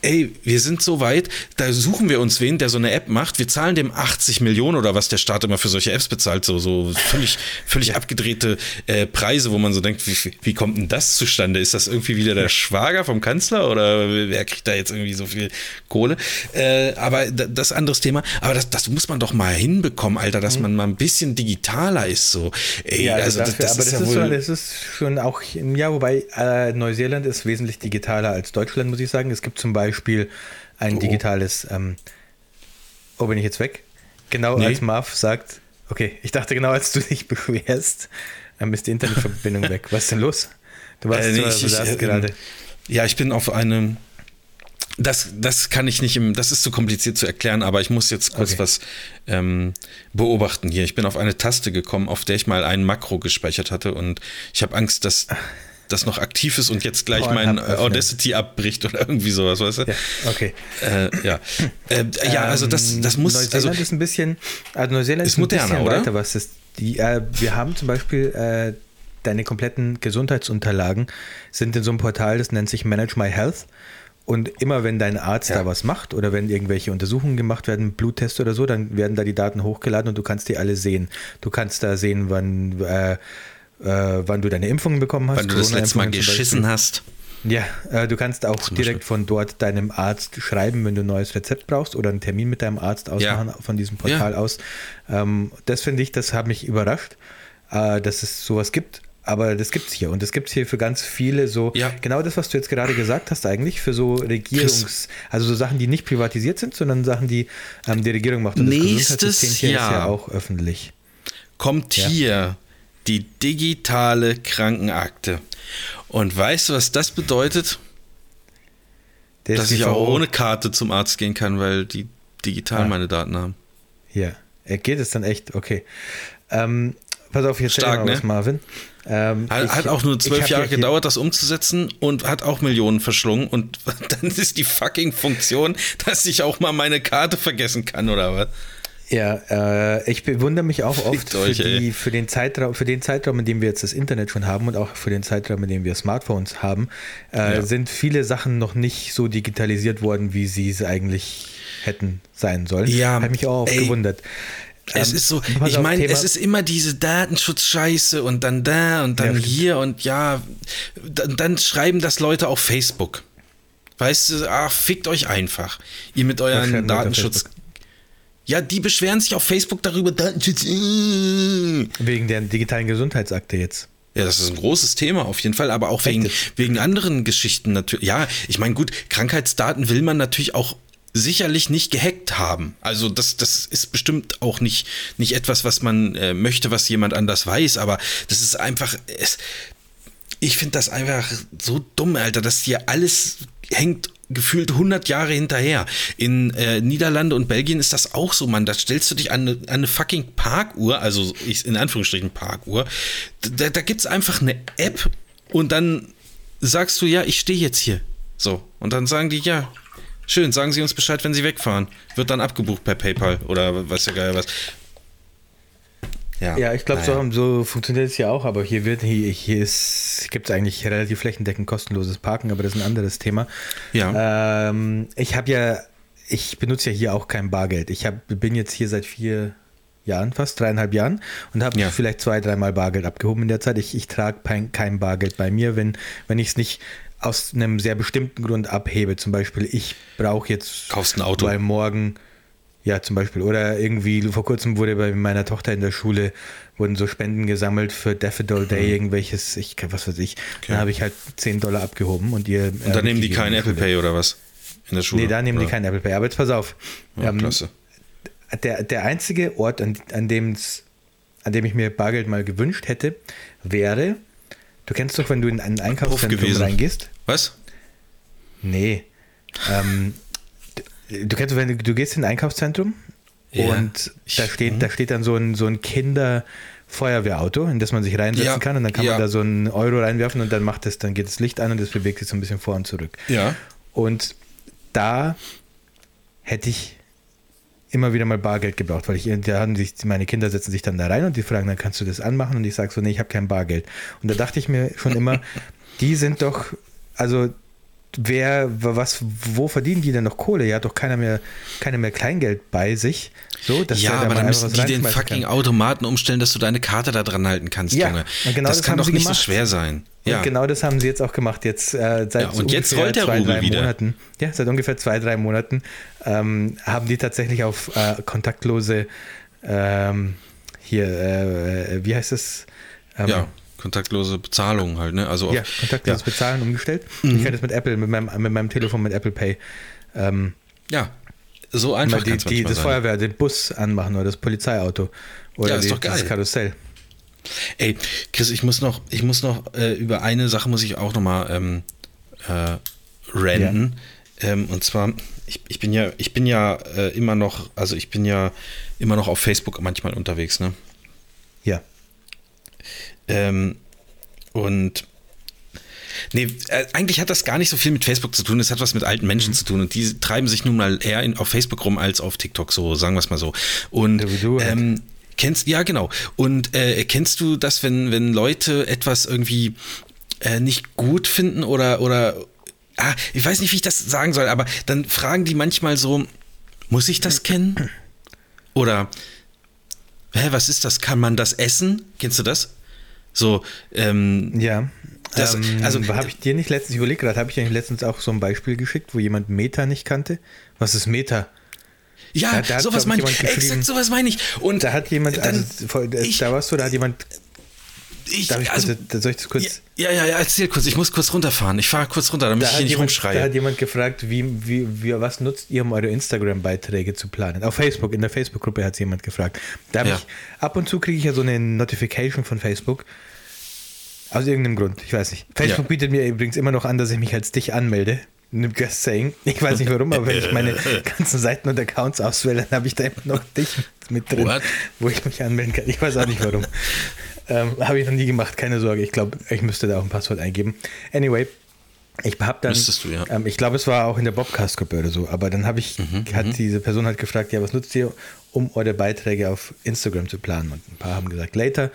ey, wir sind so weit, da suchen wir uns wen, der so eine App macht. Wir zahlen dem 80 Millionen oder was der Staat immer für solche Apps bezahlt, so, so völlig, völlig abgedrehte äh, Preise, wo man so denkt, wie, wie kommt denn das zustande? Ist das irgendwie wieder der Schwager vom Kanzler oder wer kriegt da jetzt irgendwie so viel Kohle? Äh, aber das anderes Thema. Aber das, das muss man doch mal hinbekommen, Alter, dass mhm. man mal ein bisschen digitaler ist, so. Ey, ja, also, dafür, das, das, ist, ja wohl schon, das ist schon auch, ja, wobei äh, Neuseeland ist wesentlich digitaler als Deutschland, muss ich sagen. Es gibt zum Beispiel Beispiel ein oh. digitales. Ähm, oh, bin ich jetzt weg? Genau nee. als Marv sagt, okay, ich dachte genau, als du dich beschwerst, dann ist die Internetverbindung weg. Was ist denn los? Du warst äh, nee, ich, ich, äh, gerade. Ja, ich bin auf einem. Das, das kann ich nicht im, das ist zu kompliziert zu erklären, aber ich muss jetzt kurz okay. was ähm, beobachten hier. Ich bin auf eine Taste gekommen, auf der ich mal ein Makro gespeichert hatte und ich habe Angst, dass das noch aktiv ist und jetzt gleich oh, mein Audacity abbricht oder irgendwie sowas, weißt du? Ja, okay. Äh, ja. Äh, ja, also das, das muss. Neuseeland also, ist ein bisschen, also Neuseeland ist, ist moderner, ein bisschen oder? weiter, was ist. Die, äh, wir haben zum Beispiel äh, deine kompletten Gesundheitsunterlagen sind in so einem Portal, das nennt sich Manage My Health. Und immer wenn dein Arzt ja. da was macht oder wenn irgendwelche Untersuchungen gemacht werden, Bluttests oder so, dann werden da die Daten hochgeladen und du kannst die alle sehen. Du kannst da sehen, wann äh, äh, wann du deine Impfungen bekommen hast. Wann du das letzte Mal geschissen hast. Ja, äh, du kannst auch direkt von dort deinem Arzt schreiben, wenn du ein neues Rezept brauchst oder einen Termin mit deinem Arzt ausmachen ja. von diesem Portal ja. aus. Ähm, das finde ich, das hat mich überrascht, äh, dass es sowas gibt. Aber das gibt es hier und das gibt es hier für ganz viele so, ja. genau das, was du jetzt gerade gesagt hast eigentlich, für so Regierungs-, also so Sachen, die nicht privatisiert sind, sondern Sachen, die ähm, die Regierung macht. Und Nächstes das hier Jahr ist ja auch öffentlich. Kommt hier die digitale Krankenakte. Und weißt du, was das bedeutet? Der Dass ich auch ohne Karte zum Arzt gehen kann, weil die digital ah. meine Daten haben. Ja, geht es dann echt? Okay. Ähm, pass auf, hier Stark, ne? was, Marvin. Ähm, hat, ich, hat, auch nur zwölf Jahre ja gedauert, das umzusetzen und hat auch Millionen verschlungen. Und dann ist die fucking Funktion, dass ich auch mal meine Karte vergessen kann, oder was? Ja, äh, ich bewundere mich auch oft für, die, für, den Zeitraum, für den Zeitraum, in dem wir jetzt das Internet schon haben und auch für den Zeitraum, in dem wir Smartphones haben, äh, ja. sind viele Sachen noch nicht so digitalisiert worden, wie sie es eigentlich hätten sein sollen. Ja, habe mich auch oft ey, gewundert. Es ähm, ist so, ich meine, es ist immer diese Datenschutzscheiße und dann da und dann ja, hier und ja, dann, dann schreiben das Leute auf Facebook. Weißt du, ach, fickt euch einfach. Ihr mit euren Datenschutz. Ja, die beschweren sich auf Facebook darüber. Wegen der digitalen Gesundheitsakte jetzt. Ja, das ist ein großes Thema auf jeden Fall, aber auch wegen, wegen anderen Geschichten natürlich. Ja, ich meine, gut, Krankheitsdaten will man natürlich auch sicherlich nicht gehackt haben. Also das, das ist bestimmt auch nicht, nicht etwas, was man äh, möchte, was jemand anders weiß, aber das ist einfach, es, ich finde das einfach so dumm, Alter, dass hier alles hängt gefühlt 100 Jahre hinterher. In äh, Niederlande und Belgien ist das auch so, Mann. Da stellst du dich an eine, an eine fucking Parkuhr, also ich, in Anführungsstrichen Parkuhr. Da, da gibt es einfach eine App und dann sagst du, ja, ich stehe jetzt hier. So. Und dann sagen die, ja, schön, sagen Sie uns Bescheid, wenn Sie wegfahren. Wird dann abgebucht per PayPal oder was ja geil was. Ja, ja ich glaube, naja. so, so, funktioniert es ja auch, aber hier wird hier, hier gibt es eigentlich relativ flächendeckend kostenloses Parken, aber das ist ein anderes Thema. Ja. Ähm, ich habe ja, ich benutze ja hier auch kein Bargeld. Ich hab, bin jetzt hier seit vier Jahren, fast dreieinhalb Jahren und habe ja. vielleicht zwei, dreimal Bargeld abgehoben in der Zeit. Ich, ich trage kein Bargeld bei mir, wenn, wenn ich es nicht aus einem sehr bestimmten Grund abhebe. Zum Beispiel, ich brauche jetzt Kaufst ein Auto. weil morgen ja, zum Beispiel. Oder irgendwie, vor kurzem wurde bei meiner Tochter in der Schule, wurden so Spenden gesammelt für Daffodil Day, mhm. irgendwelches, ich was weiß ich. Okay. Dann habe ich halt 10 Dollar abgehoben und ihr. Und dann nehmen die keinen Apple Pay oder was? In der Schule? Nee, da nehmen oder? die keinen Apple Pay. Aber jetzt pass auf. Ja, ähm, klasse. Der, der einzige Ort, an, an, dem an dem ich mir Bargeld mal gewünscht hätte, wäre, du kennst doch, wenn du in ein Einkaufszentrum reingehst. Was? Nee. Ähm, Du kennst, wenn du, du gehst in ein Einkaufszentrum ja, und da steht, mhm. da steht dann so ein, so ein Kinder- Feuerwehrauto, in das man sich reinsetzen ja, kann und dann kann ja. man da so einen Euro reinwerfen und dann macht es, dann geht das Licht an und es bewegt sich so ein bisschen vor und zurück. Ja. Und da hätte ich immer wieder mal Bargeld gebraucht, weil ich, da haben sich, meine Kinder setzen sich dann da rein und die fragen, dann kannst du das anmachen und ich sage so, nee, ich habe kein Bargeld. Und da dachte ich mir schon immer, die sind doch, also wer, was, wo verdienen die denn noch Kohle? Ja, hat doch keiner mehr, keiner mehr Kleingeld bei sich. So, dass ja, aber dann müssen die den fucking kann. Automaten umstellen, dass du deine Karte da dran halten kannst, ja, Junge. Genau das, das kann doch nicht gemacht. so schwer sein. Ja. Und genau das haben sie jetzt auch gemacht. Jetzt äh, seit ja, und jetzt rollt der zwei, Rubel wieder. Monaten, ja, seit ungefähr zwei, drei Monaten ähm, haben die tatsächlich auf äh, kontaktlose ähm, hier, äh, äh wie heißt es? Ähm, ja kontaktlose Bezahlung halt, ne? Also ja, kontaktloses ja. Bezahlen umgestellt. Mhm. Ich kann das mit Apple, mit meinem, mit meinem Telefon mit Apple Pay. Ähm, ja, so einfach die, die, das sein. Feuerwehr, den Bus anmachen oder das Polizeiauto oder ja, ist die, doch geil. das Karussell. Ey, Chris, ich muss noch, ich muss noch äh, über eine Sache muss ich auch noch mal ähm, äh, renten. Ja. Ähm, und zwar, ich, ich bin ja, ich bin ja äh, immer noch, also ich bin ja immer noch auf Facebook manchmal unterwegs, ne? Ähm, und Nee, äh, eigentlich hat das gar nicht so viel mit Facebook zu tun. Es hat was mit alten Menschen mhm. zu tun. Und die treiben sich nun mal eher in, auf Facebook rum als auf TikTok, so sagen wir es mal so. Und halt. ähm, kennst, ja, genau. Und äh, kennst du das, wenn, wenn Leute etwas irgendwie äh, nicht gut finden oder, oder ah, ich weiß nicht, wie ich das sagen soll, aber dann fragen die manchmal so, muss ich das kennen? Oder, hä, was ist das? Kann man das essen? Kennst du das? So, ähm, ja. Das, ähm, also habe ich dir nicht letztens, ich überlege gerade, habe ich dir letztens auch so ein Beispiel geschickt, wo jemand Meta nicht kannte? Was ist Meta? Ja, da, da sowas meine ich. Exakt sowas meine ich. Und da hat jemand, also, ich, da warst du, da hat jemand ich, Darf ich also, bitte, soll ich das kurz? Ja, ja, ja, erzähl kurz. Ich muss kurz runterfahren. Ich fahre kurz runter, damit da ich hier nicht jemand, rumschreie. Da hat jemand gefragt, wie, wie, wie, was nutzt ihr, um eure Instagram-Beiträge zu planen? Auf Facebook, in der Facebook-Gruppe hat es jemand gefragt. Da ja. ich, ab und zu kriege ich ja so eine Notification von Facebook. Aus irgendeinem Grund, ich weiß nicht. Facebook ja. bietet mir übrigens immer noch an, dass ich mich als dich anmelde. Just saying. Ich weiß nicht warum, aber wenn ich meine ganzen Seiten und Accounts auswähle, dann habe ich da immer noch dich mit drin, What? wo ich mich anmelden kann. Ich weiß auch nicht warum. Ähm, habe ich noch nie gemacht, keine Sorge. Ich glaube, ich müsste da auch ein Passwort eingeben. Anyway, ich habe dann, du, ja. ähm, ich glaube, es war auch in der Bobcast-Gruppe oder so, aber dann habe ich, mhm, hat mhm. diese Person halt gefragt, ja, was nutzt ihr, um eure Beiträge auf Instagram zu planen? Und ein paar haben gesagt, later.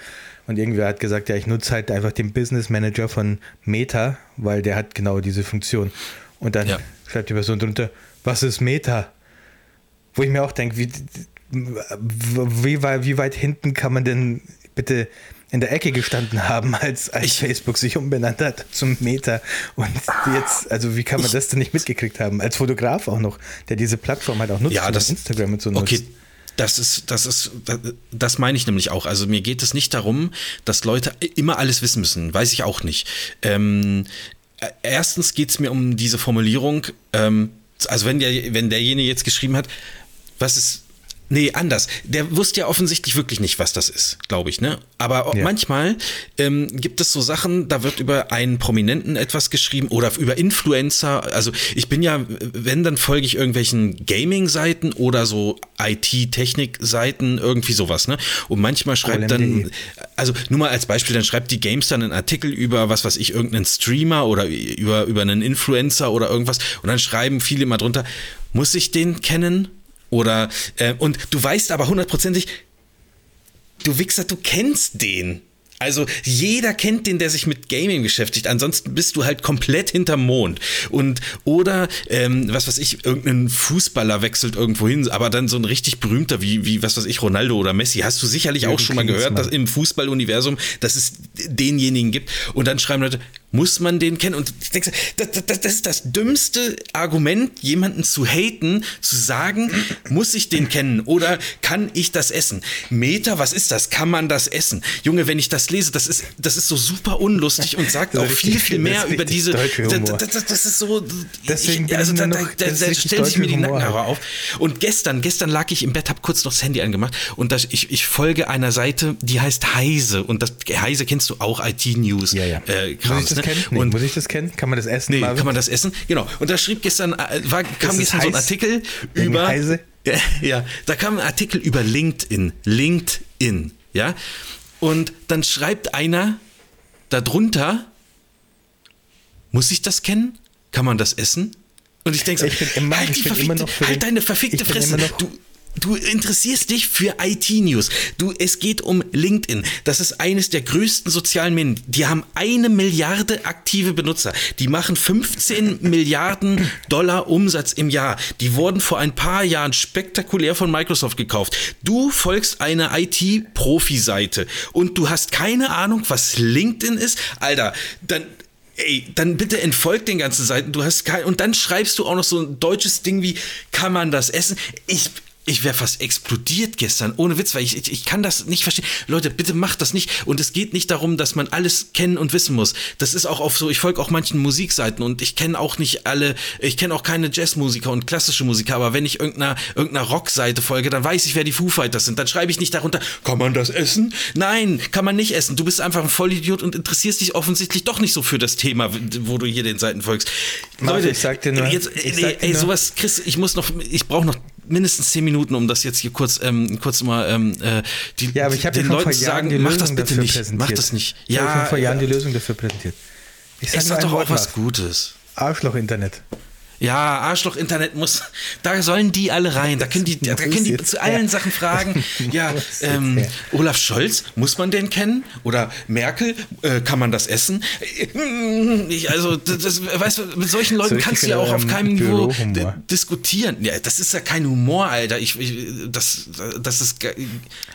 Und irgendwer hat gesagt, ja, ich nutze halt einfach den Business Manager von Meta, weil der hat genau diese Funktion. Und dann ja. schreibt die Person drunter, was ist Meta? Wo ich mir auch denke, wie, wie, wie weit hinten kann man denn bitte in der Ecke gestanden haben, als, als ich, Facebook sich umbenannt hat zum Meta. Und jetzt, also wie kann man ich, das denn nicht mitgekriegt haben? Als Fotograf auch noch, der diese Plattform halt auch nutzt, ja, das, Instagram und so nutzt. Okay. Das ist, das ist, das meine ich nämlich auch. Also mir geht es nicht darum, dass Leute immer alles wissen müssen. Weiß ich auch nicht. Ähm, erstens geht es mir um diese Formulierung, ähm, also wenn, der, wenn derjenige jetzt geschrieben hat, was ist Nee, anders. Der wusste ja offensichtlich wirklich nicht, was das ist, glaube ich, ne? Aber ja. manchmal ähm, gibt es so Sachen, da wird über einen Prominenten etwas geschrieben oder über Influencer. Also ich bin ja, wenn, dann folge ich irgendwelchen Gaming-Seiten oder so IT-Technik-Seiten, irgendwie sowas, ne? Und manchmal schreibt dann, also nur mal als Beispiel, dann schreibt die Games dann einen Artikel über, was weiß ich, irgendeinen Streamer oder über, über einen Influencer oder irgendwas. Und dann schreiben viele immer drunter, muss ich den kennen? Oder, äh, und du weißt aber hundertprozentig, du Wichser, du kennst den. Also jeder kennt den, der sich mit Gaming beschäftigt. Ansonsten bist du halt komplett hinterm Mond. Und oder ähm, was weiß ich, irgendein Fußballer wechselt irgendwo hin, aber dann so ein richtig berühmter wie, wie was weiß ich, Ronaldo oder Messi. Hast du sicherlich auch schon mal gehört, dass im Fußballuniversum, dass es denjenigen gibt. Und dann schreiben Leute, muss man den kennen? Und ich denke, das, das, das ist das dümmste Argument, jemanden zu haten, zu sagen, muss ich den kennen oder kann ich das essen? Meta, was ist das? Kann man das essen? Junge, wenn ich das lese, das ist, das ist so super unlustig und sagt auch viel, viel mehr über diese. Das, das, das, ist so. Deswegen ich, also da, da, da, da stellt sich mir die Nackenhaare auf. Und gestern, gestern lag ich im Bett, habe kurz noch das Handy angemacht und das, ich, ich folge einer Seite, die heißt Heise. Und das Heise kennst du auch, IT-News. Ja, ja. Äh, Krams, ne? Kennen? Nee, und, muss ich das kennen? Kann man das essen? Nee, Marvin? kann man das essen? Genau. Und da schrieb gestern, äh, war, kam gestern heiß? so ein Artikel über. Heise? Ja, ja, da kam ein Artikel über LinkedIn. LinkedIn, ja. Und dann schreibt einer darunter, muss ich das kennen? Kann man das essen? Und ich denke so, ich bin immer, halt, ich bin immer noch halt deine verfickte Fresse. Du, Du interessierst dich für IT-News. Du, es geht um LinkedIn. Das ist eines der größten sozialen Medien. Die haben eine Milliarde aktive Benutzer. Die machen 15 Milliarden Dollar Umsatz im Jahr. Die wurden vor ein paar Jahren spektakulär von Microsoft gekauft. Du folgst einer IT-Profi-Seite und du hast keine Ahnung, was LinkedIn ist. Alter, dann, Ey, dann bitte entfolgt den ganzen Seiten. Du hast kein, und dann schreibst du auch noch so ein deutsches Ding wie, kann man das essen? Ich, ich wäre fast explodiert gestern, ohne Witz, weil ich, ich, ich, kann das nicht verstehen. Leute, bitte macht das nicht. Und es geht nicht darum, dass man alles kennen und wissen muss. Das ist auch auf so, ich folge auch manchen Musikseiten und ich kenne auch nicht alle, ich kenne auch keine Jazzmusiker und klassische Musiker, aber wenn ich irgendeiner, irgendeiner Rockseite folge, dann weiß ich, wer die Foo Fighters sind. Dann schreibe ich nicht darunter, kann man das essen? Nein, kann man nicht essen. Du bist einfach ein Vollidiot und interessierst dich offensichtlich doch nicht so für das Thema, wo du hier den Seiten folgst. Leute, ich sag dir nur, jetzt, ich ey, ey, sowas, Chris, ich muss noch, ich brauche noch mindestens zehn Minuten, um das jetzt hier kurz, ähm, kurz mal ähm, äh, die, ja, aber ich den Leuten zu sagen, mach das bitte nicht, mach das nicht. Ja, ich habe vor Jahren die Lösung dafür präsentiert. Ich sag, sag doch auch was Gutes. Arschloch-Internet. Ja, Arschloch-Internet muss, da sollen die alle rein. Da können die, da können die zu allen Sachen fragen. Ja, ähm, Olaf Scholz, muss man den kennen? Oder Merkel, äh, kann man das essen? Ich, also, das, weißt du, mit solchen Leuten kannst du ja auch auf keinem Niveau diskutieren. Ja, das ist ja kein Humor, Alter. Ich, ich, das, das ist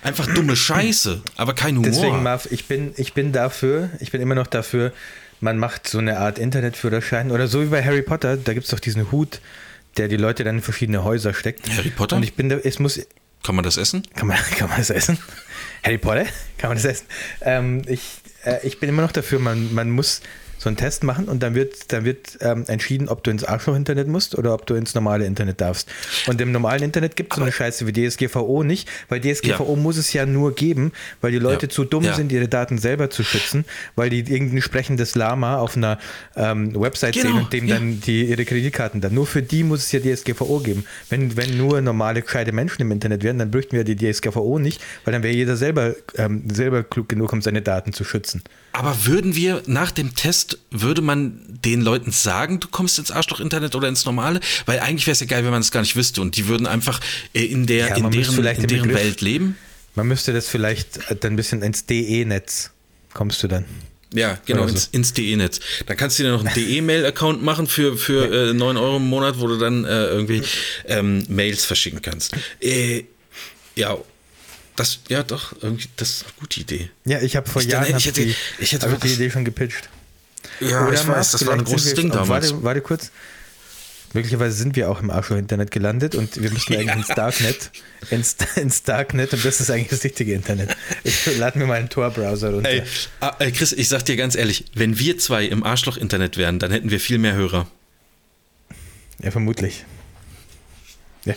einfach dumme Scheiße, aber kein Humor. Deswegen, Marv, ich bin, ich bin dafür, ich bin immer noch dafür, man macht so eine Art Internetführerschein oder so wie bei Harry Potter, da gibt es doch diesen Hut, der die Leute dann in verschiedene Häuser steckt. Harry Potter? Und ich bin da, es muss. Kann man das essen? Kann man, kann man das essen? Harry Potter? Kann man das essen? Ähm, ich, äh, ich bin immer noch dafür, man, man muss so einen Test machen und dann wird, dann wird ähm, entschieden, ob du ins Arschloch-Internet musst oder ob du ins normale Internet darfst. Und im normalen Internet gibt es so eine Scheiße wie DSGVO nicht, weil DSGVO ja. muss es ja nur geben, weil die Leute ja. zu dumm ja. sind, ihre Daten selber zu schützen, weil die irgendein sprechendes Lama auf einer ähm, Website genau. sehen und dem dann die, ihre Kreditkarten dann. Nur für die muss es ja DSGVO geben. Wenn, wenn nur normale, gescheite Menschen im Internet wären, dann bräuchten wir die DSGVO nicht, weil dann wäre jeder selber, ähm, selber klug genug, um seine Daten zu schützen. Aber würden wir nach dem Test, würde man den Leuten sagen, du kommst ins Arschloch-Internet oder ins Normale? Weil eigentlich wäre es ja geil, wenn man es gar nicht wüsste und die würden einfach äh, in, der, ja, in deren, in deren Welt leben. Man müsste das vielleicht dann ein bisschen ins DE-Netz kommst du dann. Ja, genau, so. ins, ins DE-Netz. Dann kannst du dir noch einen DE-Mail-Account machen für, für äh, 9 Euro im Monat, wo du dann äh, irgendwie ähm, Mails verschicken kannst. Äh, ja, das, ja, doch, irgendwie, das ist eine gute Idee. Ja, ich habe vor ich Jahren dann, ich hätte, die, ich hätte hab die Idee schon gepitcht. Ja, Oder ich weiß, das war ein großes Ding damals. Warte, warte kurz. Möglicherweise sind wir auch im Arschloch-Internet gelandet und wir müssen eigentlich ja. ins Darknet. Ins, ins, Darknet und das ist eigentlich das richtige Internet. Ich lade mir mal einen Tor-Browser runter. Ey, ey, Chris, ich sag dir ganz ehrlich, wenn wir zwei im Arschloch-Internet wären, dann hätten wir viel mehr Hörer. Ja, vermutlich. Ja.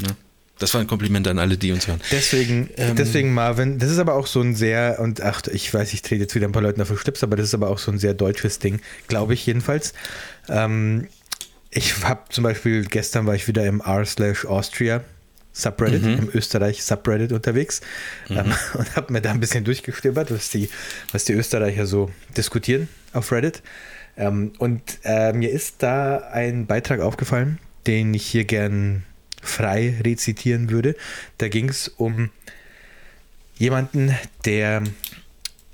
ja. Das war ein Kompliment an alle, die uns hören. Deswegen, ähm, deswegen Marvin, das ist aber auch so ein sehr, und ach, ich weiß, ich trete jetzt wieder ein paar Leuten auf den Schlips, aber das ist aber auch so ein sehr deutsches Ding, glaube ich jedenfalls. Ähm, ich habe zum Beispiel, gestern war ich wieder im r slash Austria Subreddit, mhm. im Österreich Subreddit unterwegs mhm. ähm, und habe mir da ein bisschen durchgestöbert, was die, was die Österreicher so diskutieren auf Reddit. Ähm, und äh, mir ist da ein Beitrag aufgefallen, den ich hier gern frei rezitieren würde. Da ging es um jemanden, der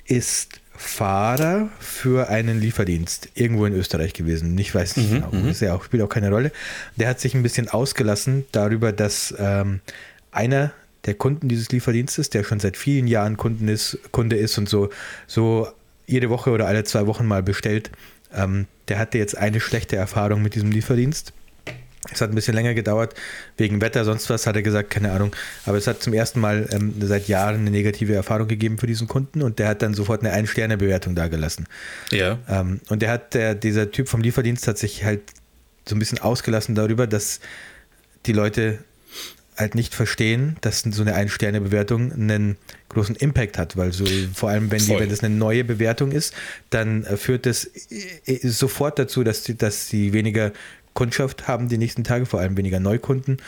ist Fahrer für einen Lieferdienst irgendwo in Österreich gewesen. Ich weiß nicht mhm, genau, mhm. ist ja auch, spielt auch keine Rolle. Der hat sich ein bisschen ausgelassen darüber, dass ähm, einer der Kunden dieses Lieferdienstes, der schon seit vielen Jahren Kunden ist, Kunde ist und so, so jede Woche oder alle zwei Wochen mal bestellt, ähm, der hatte jetzt eine schlechte Erfahrung mit diesem Lieferdienst es hat ein bisschen länger gedauert, wegen Wetter, sonst was, hat er gesagt, keine Ahnung. Aber es hat zum ersten Mal ähm, seit Jahren eine negative Erfahrung gegeben für diesen Kunden und der hat dann sofort eine Ein-Sterne-Bewertung dagelassen. Ja. Ähm, und der hat, der, dieser Typ vom Lieferdienst hat sich halt so ein bisschen ausgelassen darüber, dass die Leute halt nicht verstehen, dass so eine Ein-Sterne-Bewertung einen großen Impact hat, weil so vor allem, wenn, die, wenn das eine neue Bewertung ist, dann äh, führt das äh, äh, sofort dazu, dass die, dass die weniger Kundschaft haben die nächsten Tage, vor allem weniger Neukunden.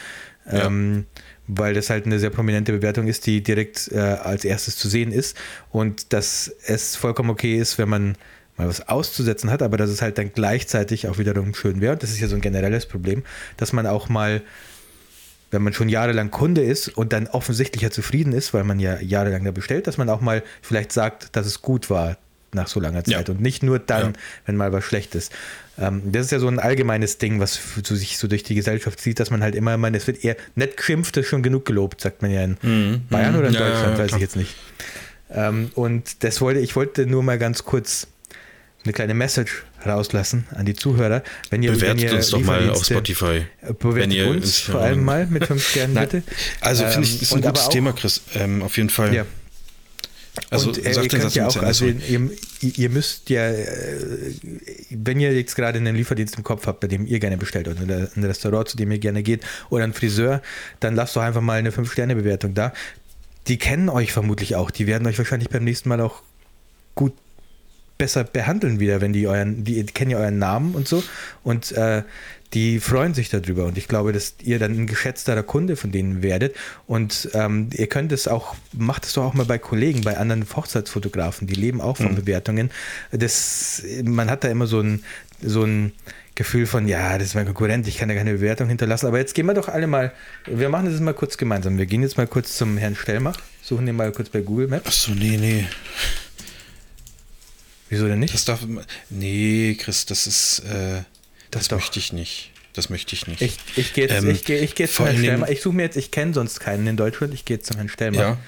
Ja. Ähm, weil das halt eine sehr prominente Bewertung ist, die direkt äh, als erstes zu sehen ist und dass es vollkommen okay ist, wenn man mal was auszusetzen hat, aber dass es halt dann gleichzeitig auch wiederum schön wäre. Und das ist ja so ein generelles Problem, dass man auch mal, wenn man schon jahrelang Kunde ist und dann offensichtlich ja zufrieden ist, weil man ja jahrelang da bestellt, dass man auch mal vielleicht sagt, dass es gut war nach so langer Zeit ja. und nicht nur dann, ja. wenn mal was schlecht ist. Ähm, das ist ja so ein allgemeines Ding, was so sich so durch die Gesellschaft zieht, dass man halt immer, man, es wird eher nett geschimpft, ist schon genug gelobt, sagt man ja in mhm. Bayern oder in ja, Deutschland, weiß ich jetzt nicht. Ähm, und das wollte, ich wollte nur mal ganz kurz eine kleine Message rauslassen an die Zuhörer. Wenn ihr, bewertet wenn ihr uns doch mal auf Spotify. Bewertet wenn ihr uns vor allem mal mit fünf Sternen, bitte. Also finde ich, ist ein ähm, gutes Thema, Chris, ähm, auf jeden Fall. Ja. Also und, äh, ihr könnt ja auch, also ihr, ihr, müsst ja, äh, wenn ihr jetzt gerade einen Lieferdienst im Kopf habt, bei dem ihr gerne bestellt oder ein Restaurant, zu dem ihr gerne geht oder ein Friseur, dann lasst doch einfach mal eine 5-Sterne-Bewertung da. Die kennen euch vermutlich auch. Die werden euch wahrscheinlich beim nächsten Mal auch gut besser behandeln wieder, wenn die euren, die, die kennen ja euren Namen und so. Und äh, die freuen sich darüber. Und ich glaube, dass ihr dann ein geschätzterer Kunde von denen werdet. Und ähm, ihr könnt es auch, macht es doch auch mal bei Kollegen, bei anderen Hochzeitsfotografen, die leben auch von mhm. Bewertungen. Das, man hat da immer so ein, so ein Gefühl von, ja, das ist mein Konkurrent, ich kann da keine Bewertung hinterlassen. Aber jetzt gehen wir doch alle mal, wir machen das mal kurz gemeinsam. Wir gehen jetzt mal kurz zum Herrn Stellmach, suchen den mal kurz bei Google Maps. Achso, nee, nee. Wieso denn nicht? Das darf, nee, Chris, das ist, äh, das, das möchte ich nicht. Das möchte ich nicht. Ich, ich gehe jetzt, ähm, ich gehe, ich gehe zum Herrn Stellmer. Ich suche mir jetzt, ich kenne sonst keinen in Deutschland, ich gehe jetzt zum Herrn Stellmer. Ja.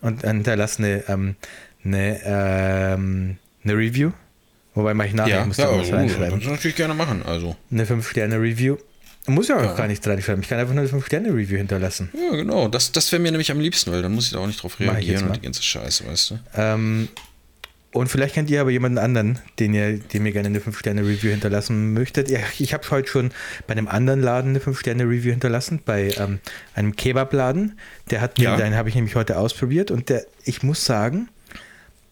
Und hinterlasse eine, ähm, eine, ähm, eine Review. Wobei mache ich nachher, ja, ich muss ja, da was was reinschreiben. Kannst du natürlich gerne machen. Also. Eine 5-Sterne-Review. Muss ja auch ja. gar nichts reinschreiben. Ich kann einfach nur eine 5-Sterne-Review hinterlassen. Ja, genau. Das, das wäre mir nämlich am liebsten, weil dann muss ich da auch nicht drauf reagieren und die ganze Scheiße, weißt du. Ähm, und vielleicht kennt ihr aber jemanden anderen, den ihr, dem ihr gerne eine 5-Sterne-Review hinterlassen möchtet. Ich habe heute schon bei einem anderen Laden eine 5-Sterne-Review hinterlassen, bei ähm, einem Kebabladen. Der hat ja. den habe ich nämlich heute ausprobiert und der, ich muss sagen,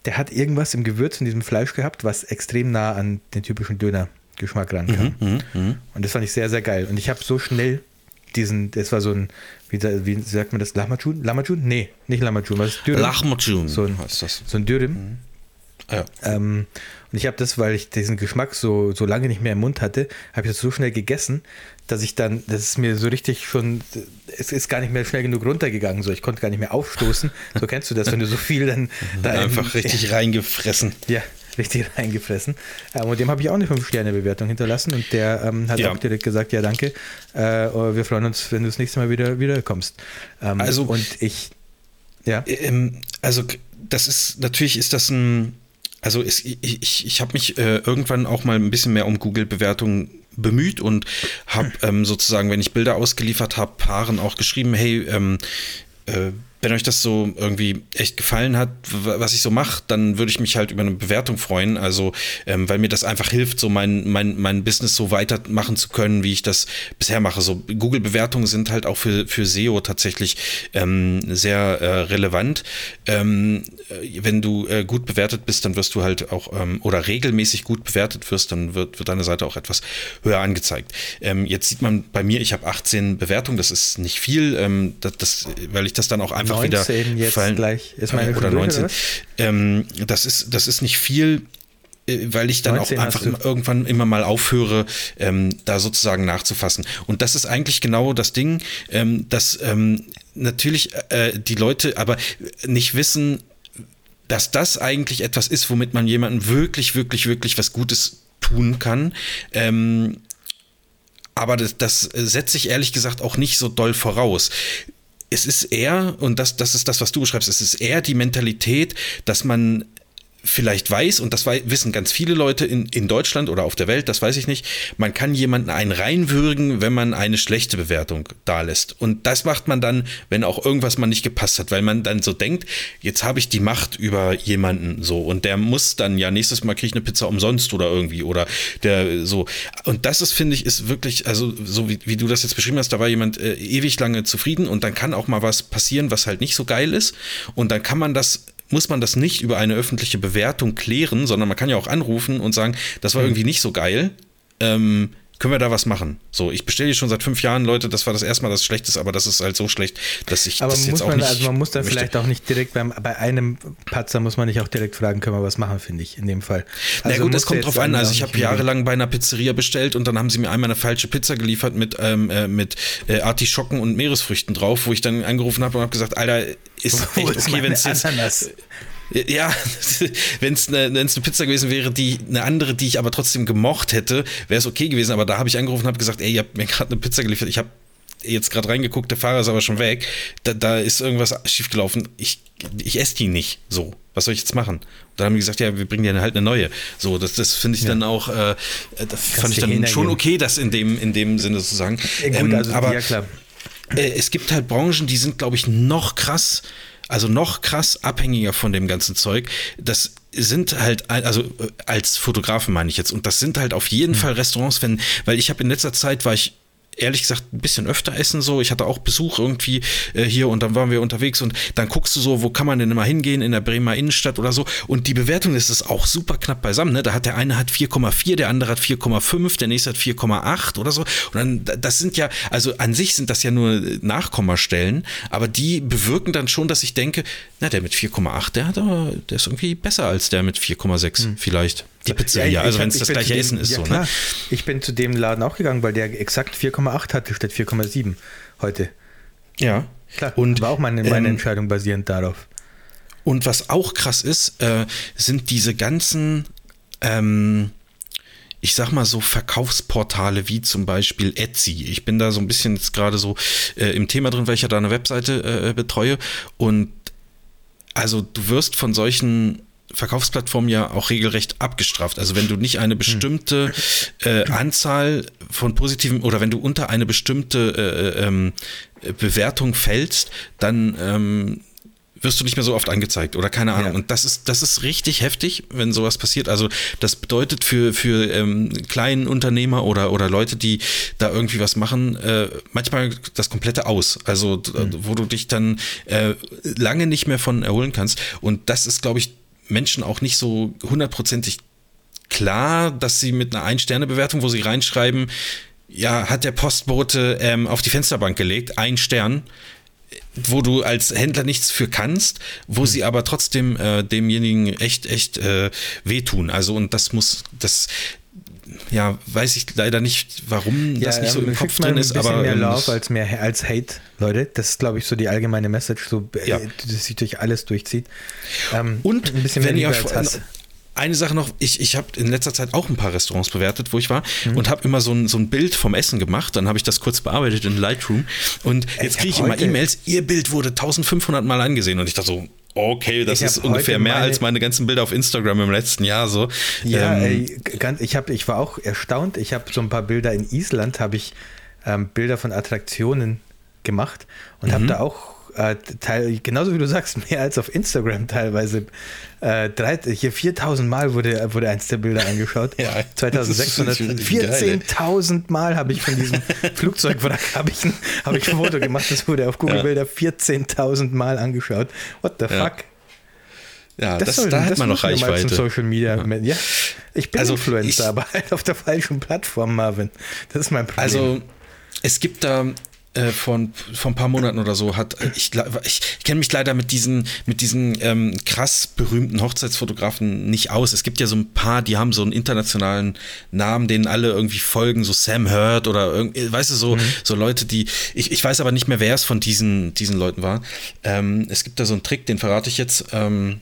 der hat irgendwas im Gewürz in diesem Fleisch gehabt, was extrem nah an den typischen Döner-Geschmack rankam. Mhm, mh, mh. Und das fand ich sehr, sehr geil. Und ich habe so schnell diesen, das war so ein, wie, wie sagt man das, Lamachun? Lamachun? Nee, nicht Lamachun, was ist Dürüm? Lachmachun so ein, das. So ein Dürüm. Mhm. Ja. Ähm, und ich habe das, weil ich diesen Geschmack so, so lange nicht mehr im Mund hatte, habe ich das so schnell gegessen, dass ich dann, das ist mir so richtig schon, es ist gar nicht mehr schnell genug runtergegangen. So, ich konnte gar nicht mehr aufstoßen. So kennst du das, wenn du so viel dann da einfach richtig ja, reingefressen. Ja, richtig reingefressen. Ähm, und dem habe ich auch eine 5-Sterne-Bewertung hinterlassen und der ähm, hat ja. auch direkt gesagt, ja danke, äh, oh, wir freuen uns, wenn du das nächste Mal wieder, wieder kommst. Ähm, also, und ich, ja. Ähm, also das ist, natürlich ist das ein, also es, ich, ich, ich habe mich äh, irgendwann auch mal ein bisschen mehr um Google-Bewertungen bemüht und habe ähm, sozusagen, wenn ich Bilder ausgeliefert habe, Paaren auch geschrieben, hey, ähm, äh, wenn euch das so irgendwie echt gefallen hat, was ich so mache, dann würde ich mich halt über eine Bewertung freuen. Also, ähm, weil mir das einfach hilft, so mein, mein, mein Business so weitermachen zu können, wie ich das bisher mache. So Google-Bewertungen sind halt auch für, für SEO tatsächlich ähm, sehr äh, relevant. Ähm, äh, wenn du äh, gut bewertet bist, dann wirst du halt auch ähm, oder regelmäßig gut bewertet wirst, dann wird, wird deine Seite auch etwas höher angezeigt. Ähm, jetzt sieht man bei mir, ich habe 18 Bewertungen, das ist nicht viel, ähm, das, das, weil ich das dann auch einfach einfach 19 wieder jetzt fallen. gleich. Ist meine oder 19. Oder ähm, das, ist, das ist nicht viel äh, weil ich dann auch einfach irgendwann immer mal aufhöre, ähm, da sozusagen nachzufassen. Und das ist eigentlich genau das Ding, ähm, dass ähm, natürlich äh, die Leute aber nicht wissen, dass das eigentlich etwas ist, womit man jemandem wirklich, wirklich, wirklich was Gutes tun kann. Ähm, aber das, das setze ich ehrlich gesagt auch nicht so doll voraus es ist eher, und das, das ist das, was du beschreibst, es ist eher die Mentalität, dass man vielleicht weiß, und das wissen ganz viele Leute in, in Deutschland oder auf der Welt, das weiß ich nicht, man kann jemanden einen reinwürgen, wenn man eine schlechte Bewertung da lässt. Und das macht man dann, wenn auch irgendwas mal nicht gepasst hat, weil man dann so denkt, jetzt habe ich die Macht über jemanden so und der muss dann ja nächstes Mal kriege ich eine Pizza umsonst oder irgendwie oder der so. Und das ist, finde ich, ist wirklich, also so wie, wie du das jetzt beschrieben hast, da war jemand äh, ewig lange zufrieden und dann kann auch mal was passieren, was halt nicht so geil ist. Und dann kann man das muss man das nicht über eine öffentliche Bewertung klären, sondern man kann ja auch anrufen und sagen, das war hm. irgendwie nicht so geil. Ähm, können wir da was machen? So, ich bestelle schon seit fünf Jahren, Leute, das war das erste Mal das Schlechteste, aber das ist halt so schlecht, dass ich aber das jetzt auch man, nicht. Also man muss da vielleicht auch nicht direkt beim, bei einem Patzer muss man nicht auch direkt fragen, können wir was machen, finde ich, in dem Fall. Also Na gut, das kommt drauf an. Also ich habe jahrelang bei einer Pizzeria bestellt und dann haben sie mir einmal eine falsche Pizza geliefert mit, ähm, äh, mit äh, Artischocken und Meeresfrüchten drauf, wo ich dann angerufen habe und habe gesagt, Alter, ist echt okay, wenn es jetzt. Ja, wenn es eine, eine Pizza gewesen wäre, die eine andere, die ich aber trotzdem gemocht hätte, wäre es okay gewesen. Aber da habe ich angerufen und habe gesagt, ey, ihr habt mir gerade eine Pizza geliefert. Ich habe jetzt gerade reingeguckt, der Fahrer ist aber schon weg. Da, da ist irgendwas schiefgelaufen. Ich, ich esse die nicht. So, was soll ich jetzt machen? Und dann haben die gesagt, ja, wir bringen dir halt eine neue. So, das, das finde ich ja. dann auch, äh, das fand ich dann schon okay, das in dem, in dem Sinne zu sagen. Ja, gut, ähm, also, aber ja, klar. Äh, es gibt halt Branchen, die sind, glaube ich, noch krass also noch krass abhängiger von dem ganzen Zeug. Das sind halt, also äh, als Fotografen meine ich jetzt, und das sind halt auf jeden mhm. Fall Restaurants, wenn, weil ich habe in letzter Zeit war ich ehrlich gesagt ein bisschen öfter essen so. Ich hatte auch Besuch irgendwie äh, hier und dann waren wir unterwegs und dann guckst du so, wo kann man denn immer hingehen in der Bremer Innenstadt oder so und die Bewertung ist es auch super knapp beisammen. Ne? Da hat der eine hat 4,4, der andere hat 4,5, der nächste hat 4,8 oder so. Und dann das sind ja, also an sich sind das ja nur Nachkommastellen, aber die bewirken dann schon, dass ich denke, na der mit 4,8, der hat aber, der ist irgendwie besser als der mit 4,6 hm. vielleicht. Die Pizzeria, ja, also wenn es das gleiche dem, Essen ist. Ja, so, ne? Ich bin zu dem Laden auch gegangen, weil der exakt 4,8 hatte statt 4,7 heute. Ja. Klar, und war auch meine, meine ähm, Entscheidung basierend darauf. Und was auch krass ist, äh, sind diese ganzen, ähm, ich sag mal so Verkaufsportale wie zum Beispiel Etsy. Ich bin da so ein bisschen jetzt gerade so äh, im Thema drin, weil ich ja da eine Webseite äh, betreue. Und also du wirst von solchen Verkaufsplattformen ja auch regelrecht abgestraft. Also wenn du nicht eine bestimmte äh, Anzahl von positiven oder wenn du unter eine bestimmte äh, ähm, Bewertung fällst, dann ähm, wirst du nicht mehr so oft angezeigt oder keine Ahnung. Ja. Und das ist, das ist richtig heftig, wenn sowas passiert. Also das bedeutet für, für ähm, kleinen Unternehmer oder, oder Leute, die da irgendwie was machen, äh, manchmal das komplette Aus. Also mhm. wo du dich dann äh, lange nicht mehr von erholen kannst. Und das ist, glaube ich, Menschen auch nicht so hundertprozentig klar, dass sie mit einer Ein-Sterne-Bewertung, wo sie reinschreiben, ja, hat der Postbote ähm, auf die Fensterbank gelegt, ein Stern, wo du als Händler nichts für kannst, wo sie aber trotzdem äh, demjenigen echt, echt äh, wehtun. Also, und das muss, das, ja, weiß ich leider nicht, warum ja, das nicht ja, so im Kopf drin ist, aber. mehr Love als mehr als Hate, Leute. Das ist, glaube ich, so die allgemeine Message, so, äh, ja. dass sich durch alles durchzieht. Ähm, und ein bisschen wenn mehr ihr als eine Sache noch, ich, ich habe in letzter Zeit auch ein paar Restaurants bewertet, wo ich war mhm. und habe immer so ein, so ein Bild vom Essen gemacht. Dann habe ich das kurz bearbeitet in Lightroom und jetzt kriege ich immer E-Mails, ihr Bild wurde 1500 Mal angesehen und ich dachte so, okay, das ist ungefähr mehr als meine ganzen Bilder auf Instagram im letzten Jahr so. Ja, ähm, ey, ganz, ich, hab, ich war auch erstaunt. Ich habe so ein paar Bilder in Island, habe ich ähm, Bilder von Attraktionen gemacht und mhm. habe da auch äh, Teil, genauso wie du sagst, mehr als auf Instagram teilweise. Äh, drei, hier 4000 Mal wurde, wurde eins der Bilder angeschaut. ja, 2600. 14.000 Mal habe ich von diesem Flugzeugwrack habe ich, ein, hab ich ein Foto gemacht. Das wurde auf Google ja. Bilder 14.000 Mal angeschaut. What the ja. fuck? Ja, das, das soll, da hat man noch Reichweite. Social Media. Ja. ja. ich bin also Influencer, ich, aber halt auf der falschen Plattform, Marvin. Das ist mein Problem. Also es gibt da äh, von, von ein paar Monaten oder so hat, äh, ich, ich, ich kenne mich leider mit diesen, mit diesen ähm, krass berühmten Hochzeitsfotografen nicht aus. Es gibt ja so ein paar, die haben so einen internationalen Namen, denen alle irgendwie folgen, so Sam Hurt oder irgendwie, weißt du, so, mhm. so Leute, die, ich, ich weiß aber nicht mehr, wer es von diesen, diesen Leuten war. Ähm, es gibt da so einen Trick, den verrate ich jetzt. Ähm,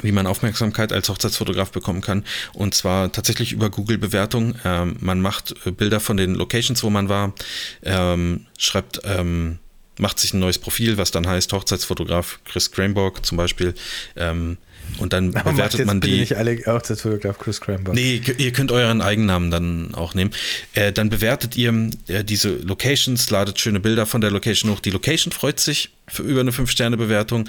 wie man Aufmerksamkeit als Hochzeitsfotograf bekommen kann. Und zwar tatsächlich über Google-Bewertung. Ähm, man macht äh, Bilder von den Locations, wo man war, ähm, schreibt, ähm, macht sich ein neues Profil, was dann heißt Hochzeitsfotograf Chris Cranborg zum Beispiel. Ähm, und dann Aber bewertet man die. nicht alle Hochzeitsfotograf Chris Cranborg. Nee, ihr könnt euren Eigennamen dann auch nehmen. Äh, dann bewertet ihr äh, diese Locations, ladet schöne Bilder von der Location hoch. Die Location freut sich für über eine 5-Sterne-Bewertung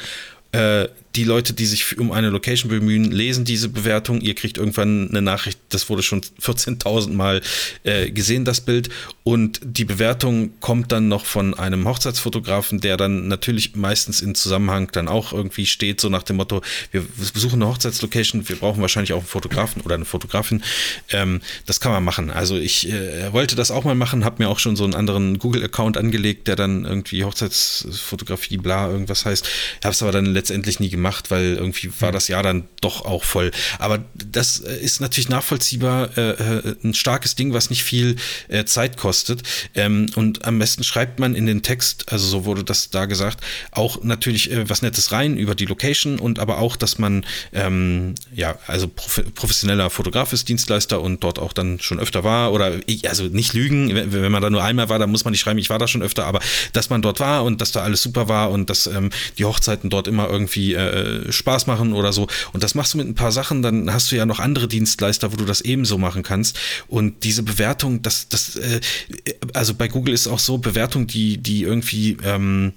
äh, die Leute, die sich um eine Location bemühen, lesen diese Bewertung. Ihr kriegt irgendwann eine Nachricht, das wurde schon 14.000 Mal äh, gesehen, das Bild. Und die Bewertung kommt dann noch von einem Hochzeitsfotografen, der dann natürlich meistens in Zusammenhang dann auch irgendwie steht, so nach dem Motto, wir besuchen eine Hochzeitslocation, wir brauchen wahrscheinlich auch einen Fotografen oder eine Fotografin. Ähm, das kann man machen. Also ich äh, wollte das auch mal machen, habe mir auch schon so einen anderen Google-Account angelegt, der dann irgendwie Hochzeitsfotografie, bla, irgendwas heißt. Habe es aber dann letztendlich nie gemacht gemacht, weil irgendwie war das Jahr dann doch auch voll. Aber das äh, ist natürlich nachvollziehbar äh, äh, ein starkes Ding, was nicht viel äh, Zeit kostet. Ähm, und am besten schreibt man in den Text, also so wurde das da gesagt, auch natürlich äh, was Nettes rein über die Location und aber auch, dass man ähm, ja, also prof professioneller Fotograf ist, Dienstleister und dort auch dann schon öfter war oder also nicht lügen, wenn, wenn man da nur einmal war, dann muss man nicht schreiben, ich war da schon öfter, aber dass man dort war und dass da alles super war und dass ähm, die Hochzeiten dort immer irgendwie äh, äh, Spaß machen oder so. Und das machst du mit ein paar Sachen, dann hast du ja noch andere Dienstleister, wo du das ebenso machen kannst. Und diese Bewertung, das, das, äh, also bei Google ist auch so Bewertung, die, die irgendwie, ähm,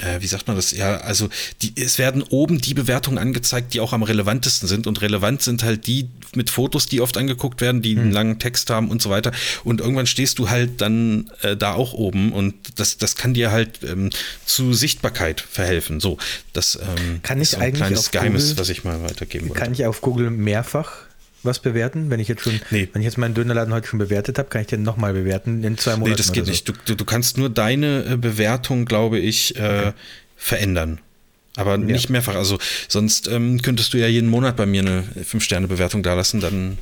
äh, wie sagt man das? Ja, also die, es werden oben die Bewertungen angezeigt, die auch am relevantesten sind. Und relevant sind halt die mit Fotos, die oft angeguckt werden, die einen hm. langen Text haben und so weiter. Und irgendwann stehst du halt dann äh, da auch oben und das, das kann dir halt ähm, zu Sichtbarkeit verhelfen. So, das ähm, kann ich ist so ein kleines Geheimnis, Google, was ich mal weitergeben wollte. Kann ich auf Google mehrfach was bewerten? Wenn ich jetzt schon, nee. wenn ich jetzt meinen Dönerladen heute schon bewertet habe, kann ich den nochmal bewerten in zwei Monaten. Nee, das geht so. nicht. Du, du, du, kannst nur deine äh, Bewertung, glaube ich, äh, okay. verändern. Aber nicht ja. mehrfach. Also sonst ähm, könntest du ja jeden Monat bei mir eine 5-Sterne-Bewertung dalassen, dann.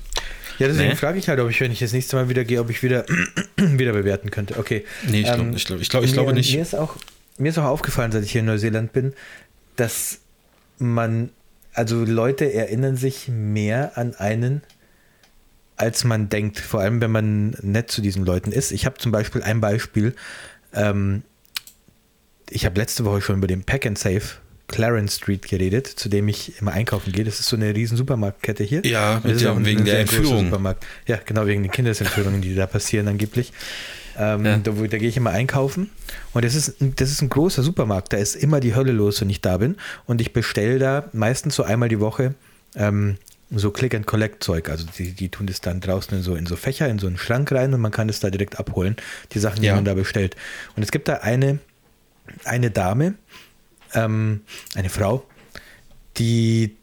Ja, deswegen nee. frage ich halt, ob ich, wenn ich das nächste Mal wieder gehe, ob ich wieder, wieder bewerten könnte. Okay. Nee, ich, glaub, ähm, ich, glaub, ich, glaub, ich glaube nicht. Mir ist, auch, mir ist auch aufgefallen, seit ich hier in Neuseeland bin, dass man also Leute erinnern sich mehr an einen, als man denkt. Vor allem, wenn man nett zu diesen Leuten ist. Ich habe zum Beispiel ein Beispiel. Ähm, ich habe letzte Woche schon über den Pack and Save Clarence Street geredet, zu dem ich immer einkaufen gehe. Das ist so eine riesen Supermarktkette hier. Ja, mit der, wegen der Entführung. Ja, genau, wegen den Kindesentführungen, die da passieren angeblich. Ähm, ja. Da, da gehe ich immer einkaufen und das ist, das ist ein großer Supermarkt. Da ist immer die Hölle los, wenn ich da bin. Und ich bestelle da meistens so einmal die Woche ähm, so Click-and-Collect-Zeug. Also die, die tun das dann draußen in so, in so Fächer, in so einen Schrank rein und man kann es da direkt abholen, die Sachen, die ja. man da bestellt. Und es gibt da eine, eine Dame, ähm, eine Frau, die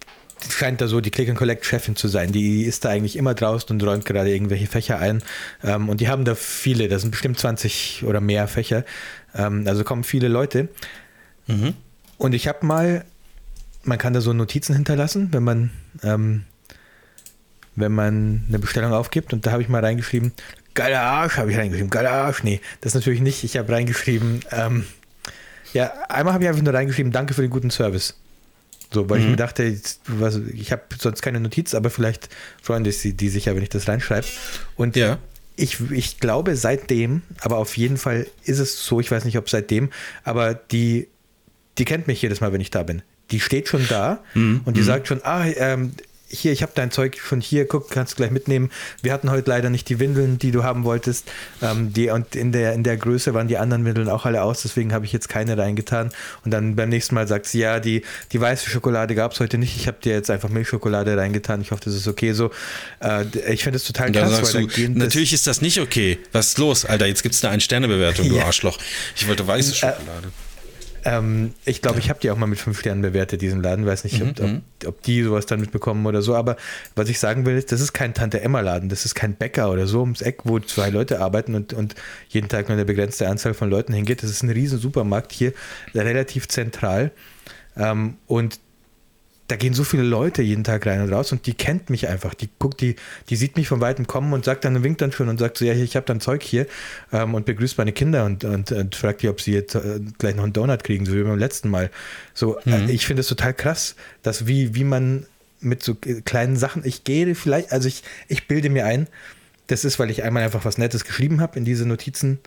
scheint da so die Click-and-Collect-Chefin zu sein. Die ist da eigentlich immer draußen und räumt gerade irgendwelche Fächer ein. Ähm, und die haben da viele, das sind bestimmt 20 oder mehr Fächer. Ähm, also kommen viele Leute. Mhm. Und ich habe mal, man kann da so Notizen hinterlassen, wenn man, ähm, wenn man eine Bestellung aufgibt. Und da habe ich mal reingeschrieben, geiler Arsch, habe ich reingeschrieben, geiler Arsch. Nee, das natürlich nicht. Ich habe reingeschrieben, ähm, ja, einmal habe ich einfach nur reingeschrieben, danke für den guten Service. So, weil mhm. ich mir dachte, was, ich habe sonst keine Notiz, aber vielleicht freuen die, die sich ja, wenn ich das reinschreibe. Und ja. ich, ich glaube seitdem, aber auf jeden Fall ist es so, ich weiß nicht, ob seitdem, aber die, die kennt mich jedes Mal, wenn ich da bin. Die steht schon da mhm. und die mhm. sagt schon, ah, ähm, hier, ich habe dein Zeug von hier, guck, kannst du gleich mitnehmen. Wir hatten heute leider nicht die Windeln, die du haben wolltest. Ähm, die, und in der, in der Größe waren die anderen Windeln auch alle aus, deswegen habe ich jetzt keine reingetan. Und dann beim nächsten Mal sagt sie, ja, die, die weiße Schokolade gab es heute nicht. Ich habe dir jetzt einfach Milchschokolade reingetan. Ich hoffe, das ist okay so. Äh, ich finde es total krass. weil du, natürlich ist das nicht okay. Was ist los, Alter? Jetzt gibt es eine Ein-Sterne-Bewertung, du ja. Arschloch. Ich wollte weiße äh, Schokolade. Äh, ähm, ich glaube, ich habe die auch mal mit fünf Sternen bewertet, diesen Laden. Weiß nicht, ob, mhm, ob, ob, die sowas dann mitbekommen oder so. Aber was ich sagen will, ist, das ist kein Tante-Emma-Laden. Das ist kein Bäcker oder so ums Eck, wo zwei Leute arbeiten und, und jeden Tag nur eine begrenzte Anzahl von Leuten hingeht. Das ist ein riesen Supermarkt hier, relativ zentral. Ähm, und da gehen so viele Leute jeden Tag rein und raus und die kennt mich einfach. Die guckt, die, die sieht mich von weitem kommen und sagt dann, winkt dann schon und sagt so, ja, ich habe dann Zeug hier ähm, und begrüßt meine Kinder und, und, und fragt die, ob sie jetzt äh, gleich noch einen Donut kriegen, so wie beim letzten Mal. So, äh, mhm. äh, ich finde es total krass, dass wie, wie man mit so kleinen Sachen, ich gehe vielleicht, also ich, ich bilde mir ein, das ist, weil ich einmal einfach was Nettes geschrieben habe in diese Notizen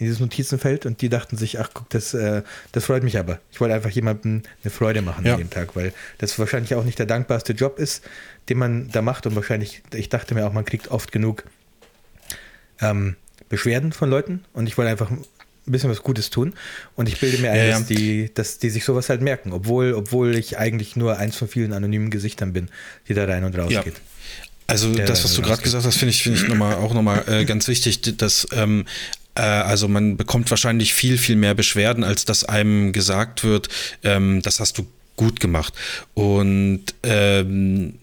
in dieses Notizenfeld und die dachten sich, ach guck, das, äh, das freut mich aber. Ich wollte einfach jemandem eine Freude machen ja. an dem Tag, weil das wahrscheinlich auch nicht der dankbarste Job ist, den man da macht und wahrscheinlich, ich dachte mir auch, man kriegt oft genug ähm, Beschwerden von Leuten und ich wollte einfach ein bisschen was Gutes tun und ich bilde mir ein, ja, ja. Dass, die, dass die sich sowas halt merken, obwohl, obwohl ich eigentlich nur eins von vielen anonymen Gesichtern bin, die da rein und raus ja. geht. Also das, was du gerade gesagt hast, finde ich, finde ich noch mal, auch nochmal äh, ganz wichtig, dass ähm, äh, also man bekommt wahrscheinlich viel, viel mehr Beschwerden, als dass einem gesagt wird, ähm, das hast du gut gemacht. Und ähm,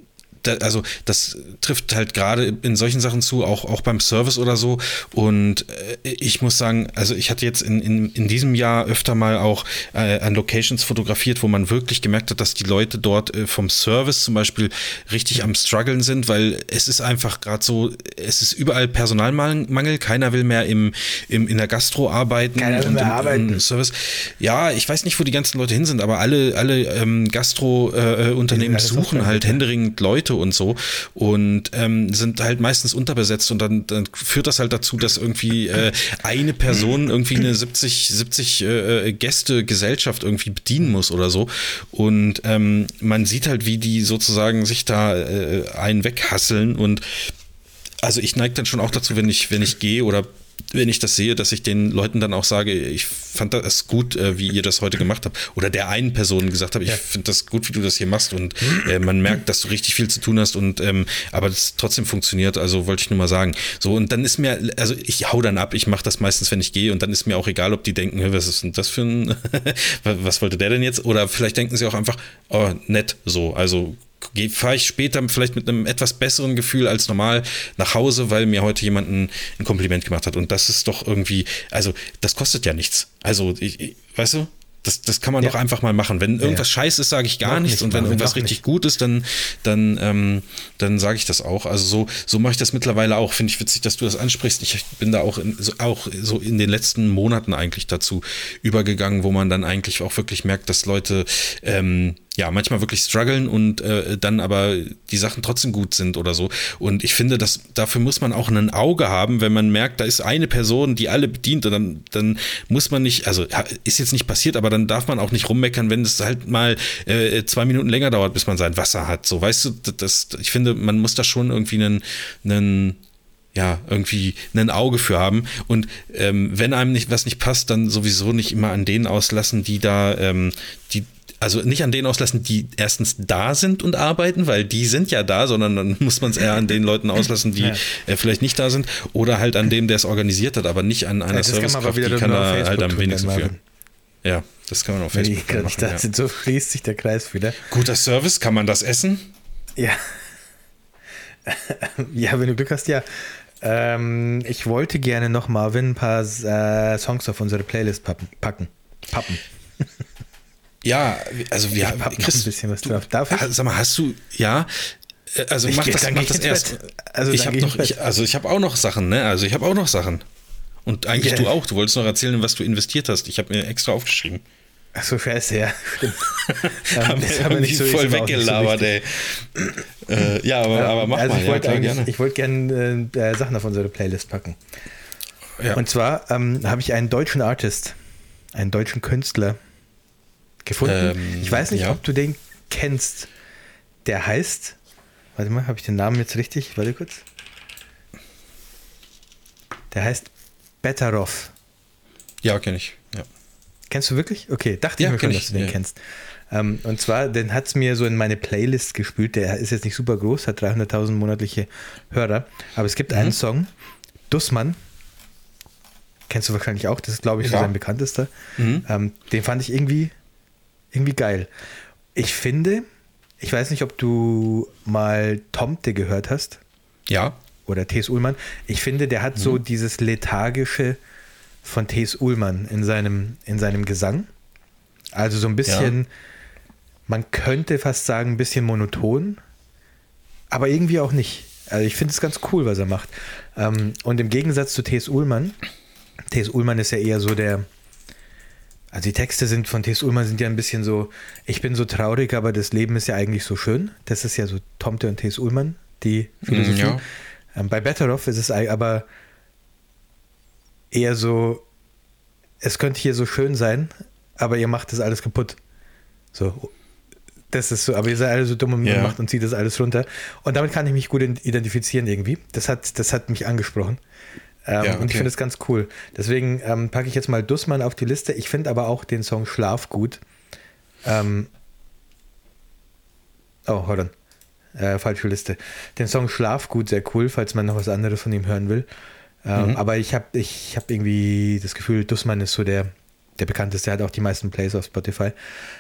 also das trifft halt gerade in solchen Sachen zu, auch, auch beim Service oder so. Und äh, ich muss sagen, also ich hatte jetzt in, in, in diesem Jahr öfter mal auch äh, an Locations fotografiert, wo man wirklich gemerkt hat, dass die Leute dort äh, vom Service zum Beispiel richtig am struggeln sind, weil es ist einfach gerade so, es ist überall Personalmangel, keiner will mehr im, im, in der Gastro arbeiten. Keiner will mehr im, arbeiten. Im Service. Ja, ich weiß nicht, wo die ganzen Leute hin sind, aber alle, alle ähm, Gastro-Unternehmen äh, suchen halt händeringend Leute und so und ähm, sind halt meistens unterbesetzt und dann, dann führt das halt dazu, dass irgendwie äh, eine Person irgendwie eine 70, 70 äh, Gäste Gesellschaft irgendwie bedienen muss oder so und ähm, man sieht halt, wie die sozusagen sich da äh, einen weghasseln und also ich neige dann schon auch dazu, wenn ich, wenn ich gehe oder wenn ich das sehe, dass ich den Leuten dann auch sage, ich fand das gut, äh, wie ihr das heute gemacht habt. Oder der einen Person gesagt habe, ich ja. finde das gut, wie du das hier machst. Und äh, man merkt, dass du richtig viel zu tun hast und ähm, aber das trotzdem funktioniert. Also wollte ich nur mal sagen. So, und dann ist mir, also ich hau dann ab, ich mache das meistens, wenn ich gehe, und dann ist mir auch egal, ob die denken, was ist denn das für ein, was wollte der denn jetzt? Oder vielleicht denken sie auch einfach, oh, nett so. Also fahre ich später vielleicht mit einem etwas besseren Gefühl als normal nach Hause, weil mir heute jemand ein, ein Kompliment gemacht hat. Und das ist doch irgendwie, also das kostet ja nichts. Also, ich, ich, weißt du? Das, das kann man ja. doch einfach mal machen. Wenn irgendwas ja. scheiße ist, sage ich gar nichts. Nicht, und wenn irgendwas richtig nicht. gut ist, dann, dann, ähm, dann sage ich das auch. Also so, so mache ich das mittlerweile auch. Finde ich witzig, dass du das ansprichst. Ich bin da auch, in, so, auch so in den letzten Monaten eigentlich dazu übergegangen, wo man dann eigentlich auch wirklich merkt, dass Leute ähm, ja, manchmal wirklich strugglen und äh, dann aber die Sachen trotzdem gut sind oder so. Und ich finde, dass dafür muss man auch ein Auge haben, wenn man merkt, da ist eine Person, die alle bedient und dann, dann muss man nicht, also ist jetzt nicht passiert, aber dann darf man auch nicht rummeckern, wenn es halt mal äh, zwei Minuten länger dauert, bis man sein Wasser hat. So, weißt du, das, ich finde, man muss da schon irgendwie einen, einen ja, irgendwie ein Auge für haben. Und ähm, wenn einem nicht was nicht passt, dann sowieso nicht immer an denen auslassen, die da, ähm, die, also nicht an denen auslassen, die erstens da sind und arbeiten, weil die sind ja da, sondern dann muss man es eher an den Leuten auslassen, die ja. äh, vielleicht nicht da sind, oder halt an dem, der es organisiert hat, aber nicht an einer ja, Servicekraft, die kann da halt am wenigsten für. Ja, das kann man auf Facebook machen. Nicht ja. so schließt sich der Kreis wieder. Guter Service, kann man das essen? Ja. ja, wenn du Glück hast, ja. Ähm, ich wollte gerne noch Marvin ein paar äh, Songs auf unsere Playlist pappen. Packen. Pappen. Ja, also wir haben ein bisschen was drauf. Darf ich? Sag mal, hast du, ja, äh, also ich mach das, mach das erst. Also ich habe noch, ich, also ich habe auch noch Sachen, ne? Also ich habe auch noch Sachen. Und eigentlich yeah. du auch. Du wolltest noch erzählen, was du investiert hast. Ich habe mir extra aufgeschrieben. Ach so, scheiße, ja. haben das haben wir nicht so voll weggelabert, so ey. äh, ja, aber, aber mach also mal. Ich wollte ja, gerne. Ich wollte gerne äh, Sachen auf unsere Playlist packen. Ja. Und zwar ähm, habe ich einen deutschen Artist, einen deutschen Künstler, gefunden. Ähm, ich weiß nicht, ja. ob du den kennst. Der heißt, warte mal, habe ich den Namen jetzt richtig? Warte kurz. Der heißt Betteroff. Ja, kenne ich. Ja. Kennst du wirklich? Okay, dachte ja, ich mir schon, dass du den ja. kennst. Ähm, und zwar, den hat es mir so in meine Playlist gespült. Der ist jetzt nicht super groß, hat 300.000 monatliche Hörer. Aber es gibt mhm. einen Song, Dussmann. Kennst du wahrscheinlich auch. Das ist, glaube ich, so sein bekanntester. Mhm. Ähm, den fand ich irgendwie irgendwie geil. Ich finde, ich weiß nicht, ob du mal Tomte gehört hast. Ja. Oder T.S. Ullmann. Ich finde, der hat mhm. so dieses lethargische von T.S. Ullmann in seinem, in seinem Gesang. Also so ein bisschen, ja. man könnte fast sagen, ein bisschen monoton, aber irgendwie auch nicht. Also ich finde es ganz cool, was er macht. Ähm, und im Gegensatz zu T.S. Ullmann, T.S. Ullmann ist ja eher so der, also die Texte sind von T.S. Ullmann sind ja ein bisschen so, ich bin so traurig, aber das Leben ist ja eigentlich so schön. Das ist ja so Tomte und T.S. Ullmann, die Philosophie. Ja. Ähm, bei Betteroff ist es aber eher so, es könnte hier so schön sein, aber ihr macht das alles kaputt. So, das ist so, aber ihr seid alle so dumm und ja. macht und zieht das alles runter. Und damit kann ich mich gut identifizieren irgendwie. Das hat, das hat mich angesprochen. Ähm, ja, okay. Und ich finde es ganz cool. Deswegen ähm, packe ich jetzt mal Dussmann auf die Liste. Ich finde aber auch den Song Schlaf gut. Ähm, oh, hold on. Äh, falsche Liste. Den Song Schlaf gut, sehr cool, falls man noch was anderes von ihm hören will. Ähm, mhm. Aber ich habe ich hab irgendwie das Gefühl, Dussmann ist so der, der bekannteste. Er hat auch die meisten Plays auf Spotify.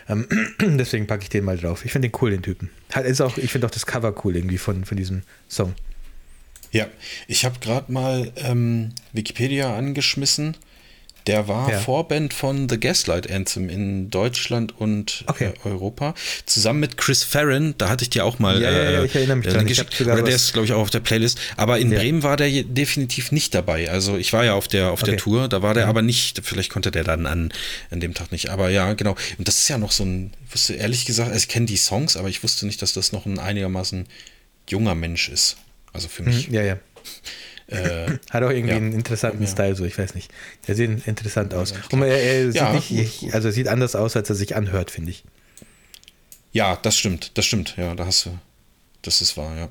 Ähm, deswegen packe ich den mal drauf. Ich finde den cool, den Typen. Hat, ist auch, ich finde auch das Cover cool irgendwie von, von diesem Song. Ja, ich habe gerade mal ähm, Wikipedia angeschmissen. Der war ja. Vorband von The Gaslight Anthem in Deutschland und okay. äh, Europa. Zusammen mit Chris Farron, da hatte ich dir auch mal. Ja, ja, ja ich erinnere mich äh, dran. Oder der ist, glaube ich, auch auf der Playlist. Aber in ja. Bremen war der definitiv nicht dabei. Also ich war ja auf der, auf okay. der Tour, da war der mhm. aber nicht. Vielleicht konnte der dann an, an dem Tag nicht. Aber ja, genau. Und das ist ja noch so ein, wusste ehrlich gesagt, also ich kenne die Songs, aber ich wusste nicht, dass das noch ein einigermaßen junger Mensch ist. Also für mich. Mhm, ja, ja. Äh, Hat auch irgendwie ja. einen interessanten ja. Style, so ich weiß nicht. Der sieht interessant aus. Ja, Und er, er sieht nicht, also er sieht anders aus, als er sich anhört, finde ich. Ja, das stimmt, das stimmt, ja, da hast du. Das ist wahr, ja.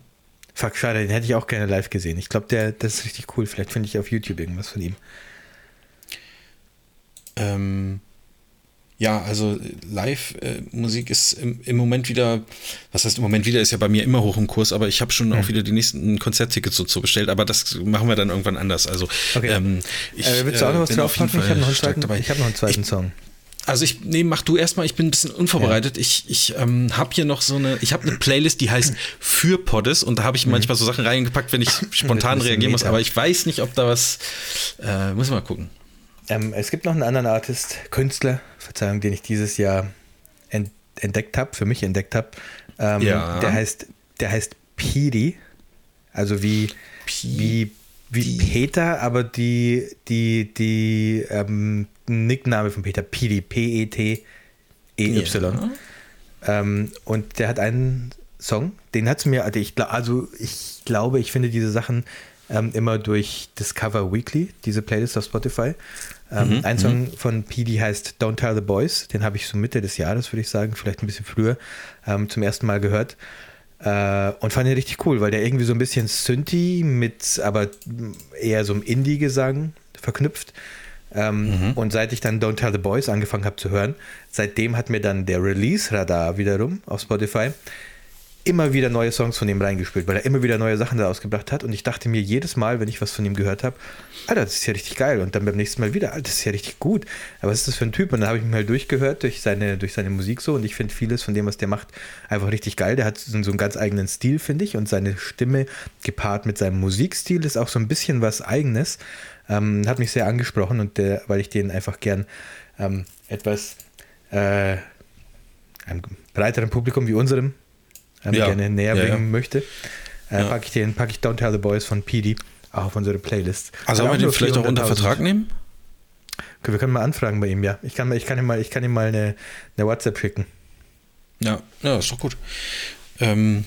Fuck, schade, den hätte ich auch gerne live gesehen. Ich glaube, der, das ist richtig cool. Vielleicht finde ich auf YouTube irgendwas von ihm. Ähm, ja, also Live-Musik ist im, im, Moment wieder, was heißt im Moment wieder, ist ja bei mir immer hoch im Kurs, aber ich habe schon mhm. auch wieder die nächsten Konzerttickets so, so bestellt, aber das machen wir dann irgendwann anders. Also, okay. ähm, ich, äh, willst du auch noch was äh, draufpacken? Ich habe noch, einen zweiten, hab noch einen zweiten ich, Song. Also ich, nee, mach du erstmal, ich bin ein bisschen unvorbereitet. Ja. Ich, ich ähm, habe hier noch so eine, ich habe eine Playlist, die heißt Für Poddes und da habe ich mhm. manchmal so Sachen reingepackt, wenn ich spontan reagieren muss, aber ich weiß nicht, ob da was, äh, muss mal gucken. Ähm, es gibt noch einen anderen Artist, Künstler, Verzeihung, den ich dieses Jahr ent entdeckt habe, für mich entdeckt habe. Ähm, ja. Der heißt, der heißt Piri, also wie, wie, wie Peter, aber die, die, die ähm, Nickname von Peter, Piri, P-E-T-E-Y. Ja. Ähm, und der hat einen Song, den hat es mir, also ich, also ich glaube, ich finde diese Sachen ähm, immer durch Discover Weekly, diese Playlist auf Spotify. Ähm, mhm, ein Song mhm. von PD heißt Don't Tell the Boys, den habe ich so Mitte des Jahres, würde ich sagen, vielleicht ein bisschen früher, ähm, zum ersten Mal gehört. Äh, und fand ihn richtig cool, weil der irgendwie so ein bisschen Synthi mit aber eher so einem Indie-Gesang verknüpft. Ähm, mhm. Und seit ich dann Don't Tell the Boys angefangen habe zu hören, seitdem hat mir dann der Release-Radar wiederum auf Spotify immer wieder neue Songs von ihm reingespielt, weil er immer wieder neue Sachen da ausgebracht hat. Und ich dachte mir jedes Mal, wenn ich was von ihm gehört habe, Alter, das ist ja richtig geil. Und dann beim nächsten Mal wieder, Alter, das ist ja richtig gut. Aber was ist das für ein Typ? Und dann habe ich ihn halt durchgehört durch seine, durch seine Musik so. Und ich finde vieles von dem, was der macht, einfach richtig geil. Der hat so, so einen ganz eigenen Stil, finde ich. Und seine Stimme gepaart mit seinem Musikstil ist auch so ein bisschen was Eigenes. Ähm, hat mich sehr angesprochen und der, weil ich den einfach gern ähm, etwas äh, einem breiteren Publikum wie unserem ähm, ja. gerne näher bringen ja, ja. möchte, äh, packe ich den, packe ich Don't Tell the Boys von PD auch auf unsere Playlist. Also sollen wir den vielleicht auch unter Vertrag nehmen? Okay, wir können mal anfragen bei ihm, ja. Ich kann, ich kann ihm mal, ich kann ihm mal eine, eine WhatsApp schicken. Ja, ja, ist doch gut. Ähm,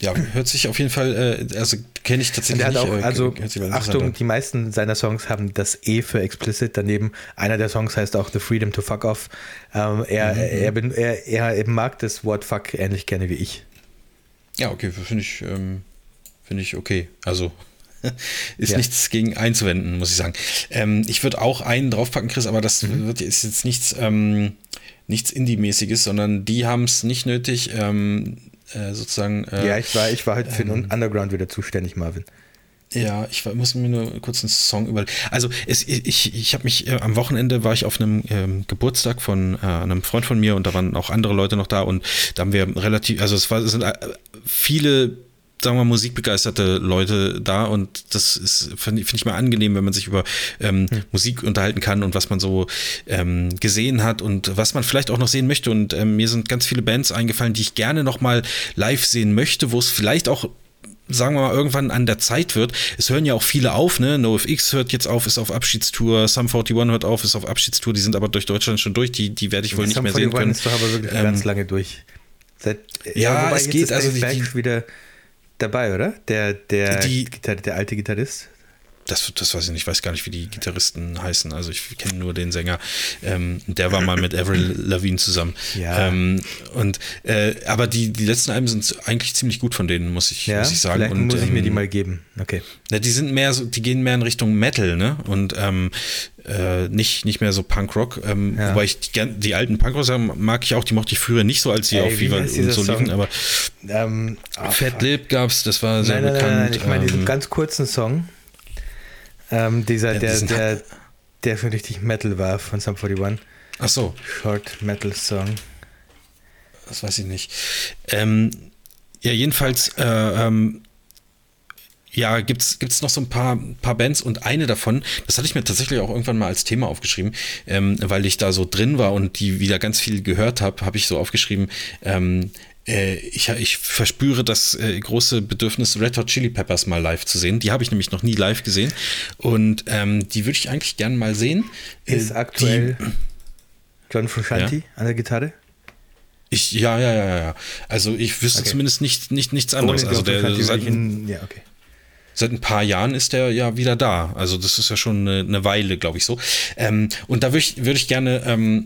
ja, hört sich auf jeden Fall, äh, also kenne ich tatsächlich nicht. Auch, äh, also Achtung, die meisten seiner Songs haben das E für explicit daneben. Einer der Songs heißt auch The Freedom to Fuck Off. Ähm, er, mhm. er, mhm. er, er, er, mag das Wort Fuck ähnlich gerne wie ich. Ja, okay, finde ich, ähm, finde ich okay. Also ist ja. nichts gegen einzuwenden, muss ich sagen. Ähm, ich würde auch einen draufpacken, Chris, aber das mhm. wird, ist jetzt nichts, ähm, nichts Indie-mäßiges, sondern die haben es nicht nötig, ähm, äh, sozusagen. Äh, ja, ich war, ich war halt für den ähm, Underground wieder zuständig, Marvin. Ja, ich muss mir nur kurz einen Song überlegen. Also es, ich, ich habe mich äh, am Wochenende war ich auf einem ähm, Geburtstag von äh, einem Freund von mir und da waren auch andere Leute noch da und da haben wir relativ, also es, war, es sind äh, viele sagen wir, musikbegeisterte Leute da und das ist, finde find ich mal angenehm, wenn man sich über ähm, hm. Musik unterhalten kann und was man so ähm, gesehen hat und was man vielleicht auch noch sehen möchte. Und ähm, mir sind ganz viele Bands eingefallen, die ich gerne nochmal live sehen möchte, wo es vielleicht auch sagen wir mal, irgendwann an der Zeit wird. Es hören ja auch viele auf, ne? NoFX hört jetzt auf, ist auf Abschiedstour, Sum 41 hört auf, ist auf Abschiedstour, die sind aber durch Deutschland schon durch, die, die werde ich wohl nicht mehr sehen können. Ist doch aber wirklich ähm, ganz lange durch. Seit, ja, ja es geht, also die, die, wieder dabei, oder? Der, der, die, der alte Gitarrist, das, das weiß ich nicht, ich weiß gar nicht, wie die Gitarristen heißen. Also ich kenne nur den Sänger. Ähm, der war mal mit Avril Lavigne zusammen. Ja. Ähm, und äh, aber die, die letzten Alben sind eigentlich ziemlich gut von denen, muss ich, ja, muss ich sagen. Vielleicht und, muss ich mir die ähm, mal geben. Okay. Ja, die sind mehr so, die gehen mehr in Richtung Metal, ne? Und ähm, äh, nicht, nicht mehr so Punkrock. Ähm, ja. Wobei ich die, die alten Punkrock mag ich auch, die mochte ich früher nicht so, als sie Ey, auf Viva und so liefen, aber ähm, oh, Fat Lip gab's, das war sehr nein, bekannt. Nein, nein, ich meine diesen ähm, ganz kurzen Song. Ähm, dieser, ja, der, der, der für richtig Metal war von Sum 41. Ach so. Short Metal Song. Das weiß ich nicht. Ähm, ja, jedenfalls, äh, ähm, ja, gibt es noch so ein paar, paar Bands und eine davon, das hatte ich mir tatsächlich auch irgendwann mal als Thema aufgeschrieben, ähm, weil ich da so drin war und die wieder ganz viel gehört habe, habe ich so aufgeschrieben, ähm, äh, ich, ich verspüre das äh, große Bedürfnis, Red Hot Chili Peppers mal live zu sehen. Die habe ich nämlich noch nie live gesehen. Und ähm, die würde ich eigentlich gerne mal sehen. Äh, Ist aktuell die, John Frusciante ja? an der Gitarre? Ich, ja, ja, ja, ja. Also ich wüsste okay. zumindest nicht, nicht, nichts anderes. Also der seit, ja, okay. seit ein paar Jahren ist der ja wieder da. Also das ist ja schon eine, eine Weile, glaube ich, so. Ähm, und da würde ich, würd ich gerne ähm,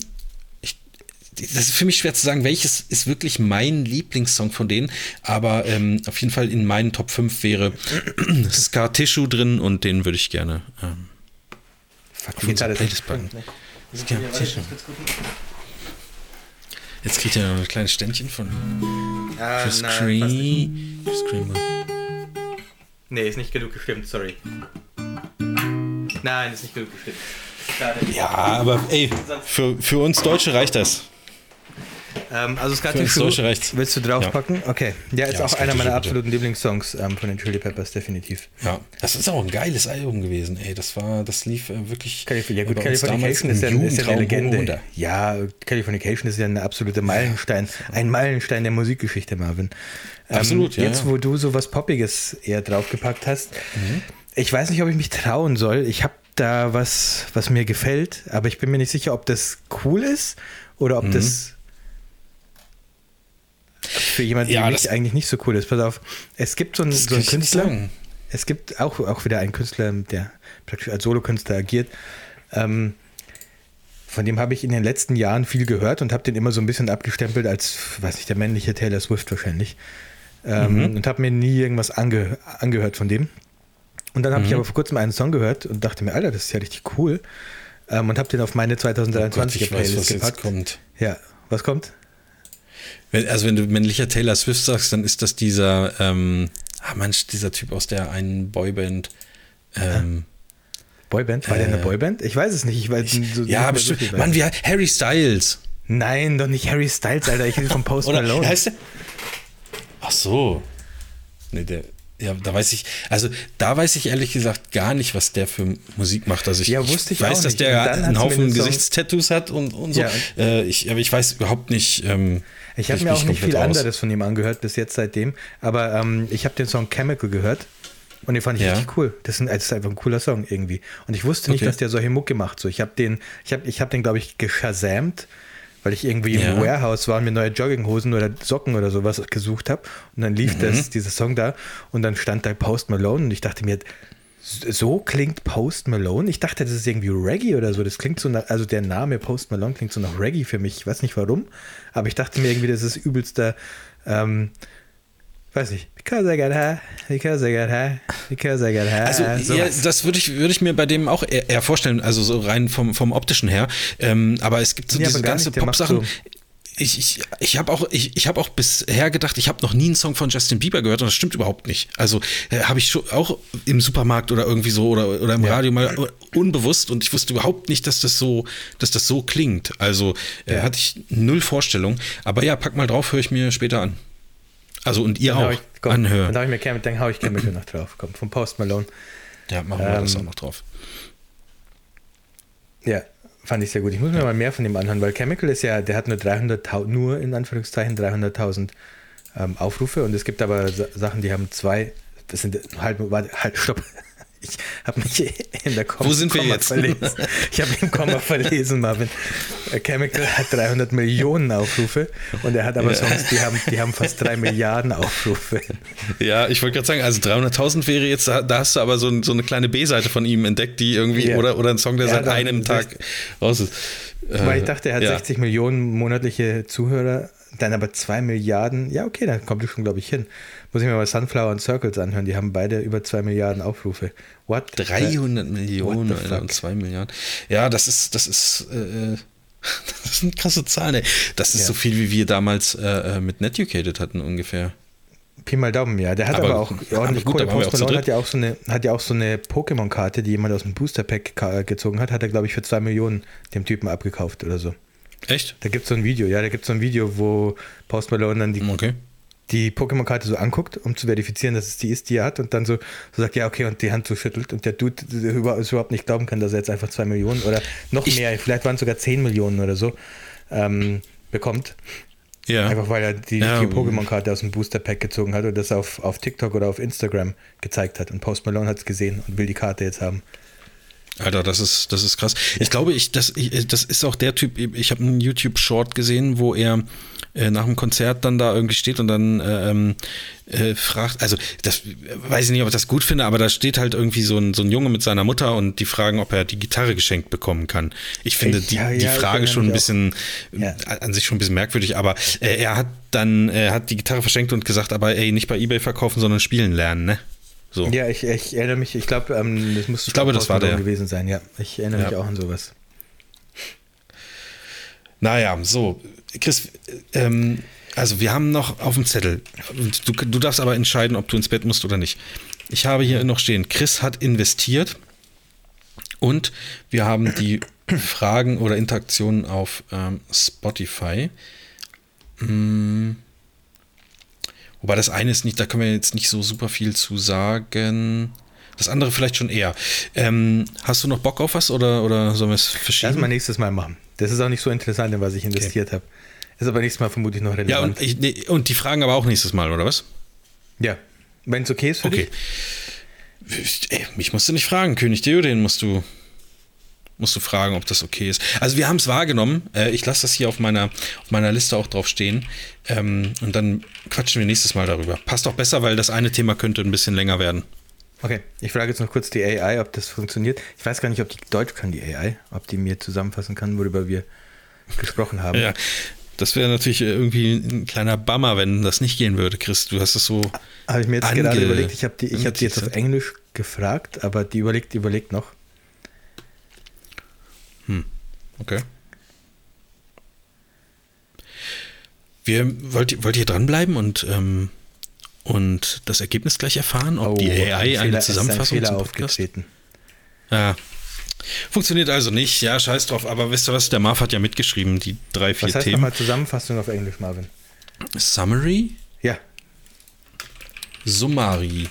das ist für mich schwer zu sagen, welches ist wirklich mein Lieblingssong von denen, aber ähm, auf jeden Fall in meinen Top 5 wäre Scar Tissue drin und den würde ich gerne ähm, Fuck, auf Playlist packen. Scar Tissue. Jetzt kriegt ihr noch ein kleines Ständchen von ah, Chris Cream. Chris Cream. Nee, ist nicht genug gestimmt, sorry. Nein, ist nicht genug gestimmt. Ja, aber ey, für, für uns Deutsche reicht das. Ähm, also Scar Schuh, willst du draufpacken? Ja. Okay. Ja, ist ja, auch einer meiner absoluten Lieblingssongs ähm, von den Chili Peppers, definitiv. Ja, das ist auch ein geiles Album gewesen, ey. Das war, das lief äh, wirklich. Calif ja gut, Californication ist ja, ist ja eine Legende. Ja, Californication ist ja ein absoluter Meilenstein. Ein Meilenstein der Musikgeschichte, Marvin. Ähm, Absolut, ja. Jetzt, wo du so was Poppiges eher draufgepackt hast, mhm. ich weiß nicht, ob ich mich trauen soll. Ich habe da was, was mir gefällt, aber ich bin mir nicht sicher, ob das cool ist oder ob mhm. das für jemanden, Ja, der nicht, eigentlich nicht so cool ist. Pass auf, es gibt so einen, so einen ich Künstler, es gibt auch, auch wieder einen Künstler, der praktisch als Solokünstler agiert. Ähm, von dem habe ich in den letzten Jahren viel gehört und habe den immer so ein bisschen abgestempelt als, weiß nicht, der männliche Taylor Swift wahrscheinlich. Ähm, Und habe mir nie irgendwas ange angehört von dem. Und dann habe ich aber vor kurzem einen Song gehört und dachte mir, Alter, das ist ja richtig cool. Ähm, und habe den auf meine 2023er Playlist gepackt. kommt. Ja, was kommt? Wenn, also wenn du männlicher Taylor Swift sagst, dann ist das dieser, ähm, ah Mensch, dieser Typ aus der einen Boyband. Ähm, Boyband? War der eine Boyband? Ich weiß es nicht. Ich weiß so, nicht ja, so bestimmt. viel Mann, wie Harry Styles. Nein, doch nicht Harry Styles, Alter. Ich rede von Post Oder Malone. heißt der? Ach so. Nee, der. Ja, da weiß ich, also da weiß ich ehrlich gesagt gar nicht, was der für Musik macht. Also ich, Ja, wusste ich weiß, auch dass der einen Haufen Gesichtstattoos hat und, und so. Ja. Äh, ich, aber ich weiß überhaupt nicht. Ähm, Ich habe mir auch nicht viel anderes von ihm angehört bis jetzt seitdem, aber ähm, ich habe den Song Chemical gehört und den fand ich Ja. richtig cool. Das ist, ein, das ist einfach ein cooler Song irgendwie. Und ich wusste nicht, Okay. dass der solche Mucke macht. So, ich habe den, ich habe, ich habe den glaube ich geschasamt, weil ich irgendwie Ja. im Warehouse war und mir neue Jogginghosen oder Socken oder sowas gesucht habe und dann lief Mhm. das dieser Song da und dann stand da Post Malone und ich dachte mir so klingt Post Malone. Ich dachte, das ist irgendwie Reggae oder so. Das klingt so nach, also der Name Post Malone klingt so nach Reggae für mich. Ich weiß nicht warum, aber ich dachte mir irgendwie, das ist übelster, ähm, weiß nicht, because I got high, because I got high, because I got high. Also ja, sowas. das würde ich, würde ich mir bei dem auch eher, eher vorstellen, also so rein vom, vom optischen her. Ähm, aber es gibt so Nee, diese ganze Pop-Sachen. so- Ich, ich, ich habe auch, ich, ich hab auch bisher gedacht, ich habe noch nie einen Song von Justin Bieber gehört und das stimmt überhaupt nicht. Also äh, habe ich schon auch im Supermarkt oder irgendwie so oder, oder im Ja. Radio mal unbewusst und ich wusste überhaupt nicht, dass das so, dass das so klingt. Also äh, hatte ich null Vorstellung. Aber ja, pack mal drauf, höre ich mir später an. Also und ihr Dann auch ich, komm, anhören. Dann hau ich mir Chemical, dann hau ich Chemical noch drauf. Komm, von Post Malone. Ja, machen wir das Ähm, auch noch drauf. Ja, fand ich sehr gut. Ich muss mir mal mehr von dem anhören, weil Chemical ist ja, der hat nur 300.000, nur in Anführungszeichen 300.000 ähm, Aufrufe und es gibt aber Sa Sachen, die haben zwei, das sind halt, warte, halt, stopp. Ich habe mich in der Komma, Wo sind wir jetzt? verlesen. Ich habe den Komma verlesen, Marvin. Chemical hat 300 Millionen Aufrufe und er hat aber Ja. Songs, die haben, die haben fast 3 Milliarden Aufrufe. Ja, ich wollte gerade sagen, also 300.000 wäre jetzt, da hast du aber so, so eine kleine B-Seite von ihm entdeckt, die irgendwie, Ja. oder, oder ein Song, der Ja, seit einem Tag raus ist. Weil ich Äh, dachte, er hat ja. 60 Millionen monatliche Zuhörer, dann aber 2 Milliarden. Ja, okay, dann kommt es schon, glaube ich, hin. Muss ich mir mal Sunflower und Circles anhören. Die haben beide über 2 Milliarden Aufrufe. What? 300 Millionen What the Alter, und 2 Milliarden. Ja, das ist, das ist, äh, das sind krasse Zahlen, ey. Das ist Ja. so viel, wie wir damals äh, äh, mit Netucated hatten ungefähr. Pi mal Daumen, ja. Der hat aber, Aber- auch aber ordentlich gut, da waren wir Post Malone hat ja auch so eine, hat ja auch so eine Pokémon-Karte, die jemand aus dem Booster-Pack ka- gezogen hat, hat er, glaube ich, für 2 Millionen dem Typen abgekauft oder so. Echt? Da gibt es so ein Video, ja, da gibt es so ein Video, wo Post Malone dann die, Okay. die Pokémon-Karte so anguckt, um zu verifizieren, dass es die ist, die er hat, und dann so, so sagt, ja, okay, und die Hand so schüttelt und der Dude der überhaupt nicht glauben kann, dass er jetzt einfach zwei Millionen oder noch Ich- mehr, vielleicht waren es sogar 10 Millionen oder so, ähm, bekommt. Ja. Einfach weil er die, Ja, die Pokémon-Karte aus dem Booster-Pack gezogen hat und das auf, auf TikTok oder auf Instagram gezeigt hat. Und Post Malone hat es gesehen und will die Karte jetzt haben. Alter, das ist, das ist krass. Ich glaube, ich, das, ich, das ist auch der Typ, ich habe einen YouTube-Short gesehen, wo er äh, nach dem Konzert dann da irgendwie steht und dann äh, ähm, äh, fragt, also das weiß ich nicht, ob ich das gut finde, aber da steht halt irgendwie so ein, so ein Junge mit seiner Mutter und die fragen, ob er die Gitarre geschenkt bekommen kann. Ich finde Ich- die, ja, die ja, Frage schon ein bisschen, Ja. an sich schon ein bisschen merkwürdig, aber äh, er hat dann, er hat die Gitarre verschenkt und gesagt, aber ey, nicht bei Ebay verkaufen, sondern spielen lernen, ne? So. Ja, ich, ich erinnere mich, ich glaube, ähm, das muss Ich glaube, das war der. gewesen sein, ja. Ich erinnere Ja. mich auch an sowas. Naja, so, Chris, ähm, also wir haben noch auf dem Zettel, du, du darfst aber entscheiden, ob du ins Bett musst oder nicht. Ich habe hier noch stehen, Chris hat investiert und wir haben die Fragen oder Interaktionen auf ähm, Spotify. Hm. Wobei das eine ist nicht, da können wir jetzt nicht so super viel zu sagen. Das andere vielleicht schon eher. Ähm, hast du noch Bock auf was oder, oder sollen wir es Lass verschieben? mal nächstes Mal machen. Das ist auch nicht so interessant, in was ich investiert habe. Ist aber nächstes Mal vermutlich noch relevant. Ja, und, ich, nee, und die Fragen aber auch nächstes Mal, oder was? ja. wenn es okay ist für Okay. dich. Ey, mich musst du nicht fragen, König Theoden musst du. Musst du fragen, ob das okay ist. Also wir haben es wahrgenommen. Äh, ich lasse das hier auf meiner, auf meiner Liste auch drauf stehen. Ähm, und dann quatschen wir nächstes Mal darüber. Passt auch besser, weil das eine Thema könnte ein bisschen länger werden. Okay, ich frage jetzt noch kurz die AI, ob das funktioniert. Ich weiß gar nicht, ob die Deutsch kann, die AI, ob die mir zusammenfassen kann, worüber wir gesprochen haben. Ja, das wäre natürlich irgendwie ein kleiner Bummer, wenn das nicht gehen würde, Chris. Du hast es so. Habe ich mir jetzt gerade überlegt, ich habe die, hab die jetzt auf Englisch gefragt, aber die überlegt, die überlegt noch. Hm, okay. Wir, wollt, wollt ihr dranbleiben und, ähm, und das Ergebnis gleich erfahren, ob oh, die AI ein eine Zusammenfassung ist ein Fehler aufgetreten. Ja. Funktioniert also nicht, ja, scheiß drauf, aber wisst ihr was, der Marv hat ja mitgeschrieben, die drei, vier was heißt Themen. nochmal Zusammenfassung auf Englisch, Marvin? Summary? Ja. Summary.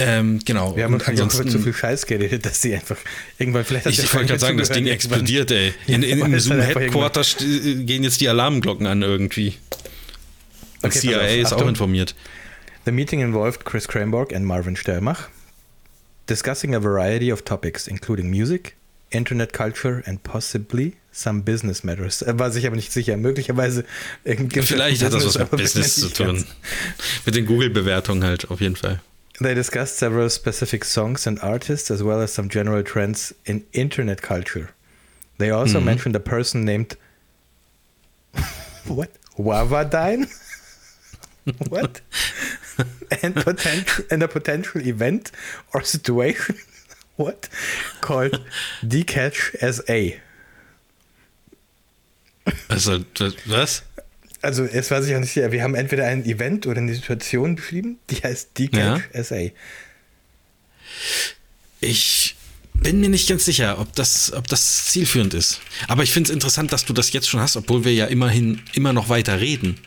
Ähm, genau. Wir haben uns ansonsten zu viel Scheiß geredet, dass sie einfach irgendwann vielleicht. Ich, ich wollte gerade sagen, das Ding explodiert, ey. In, in, in Zoom Headquarter gehen jetzt die Alarmglocken an irgendwie. Und okay, CIA ist auch informiert. The meeting involved Chris Cranborg and Marvin Stellmach, discussing a variety of topics, including music, internet culture and possibly some business matters. Er war sich aber nicht sicher. Möglicherweise Vielleicht hat das was mit Business zu tun. Mit den Google-Bewertungen halt, auf jeden Fall. They discussed several specific songs and artists, as well as some general trends in internet culture. They also mm-hmm. mentioned a person named what Wavadine. what? and potential and a potential event or situation. what? Called Decatch SA. Also, was? Also es war sich auch nicht sicher, wir haben entweder ein Event oder eine Situation beschrieben, die heißt Decatch ja. SA. Ich bin mir nicht ganz sicher, ob das, ob das zielführend ist. Aber ich finde es interessant, dass du das jetzt schon hast, obwohl wir ja immerhin immer noch weiter reden.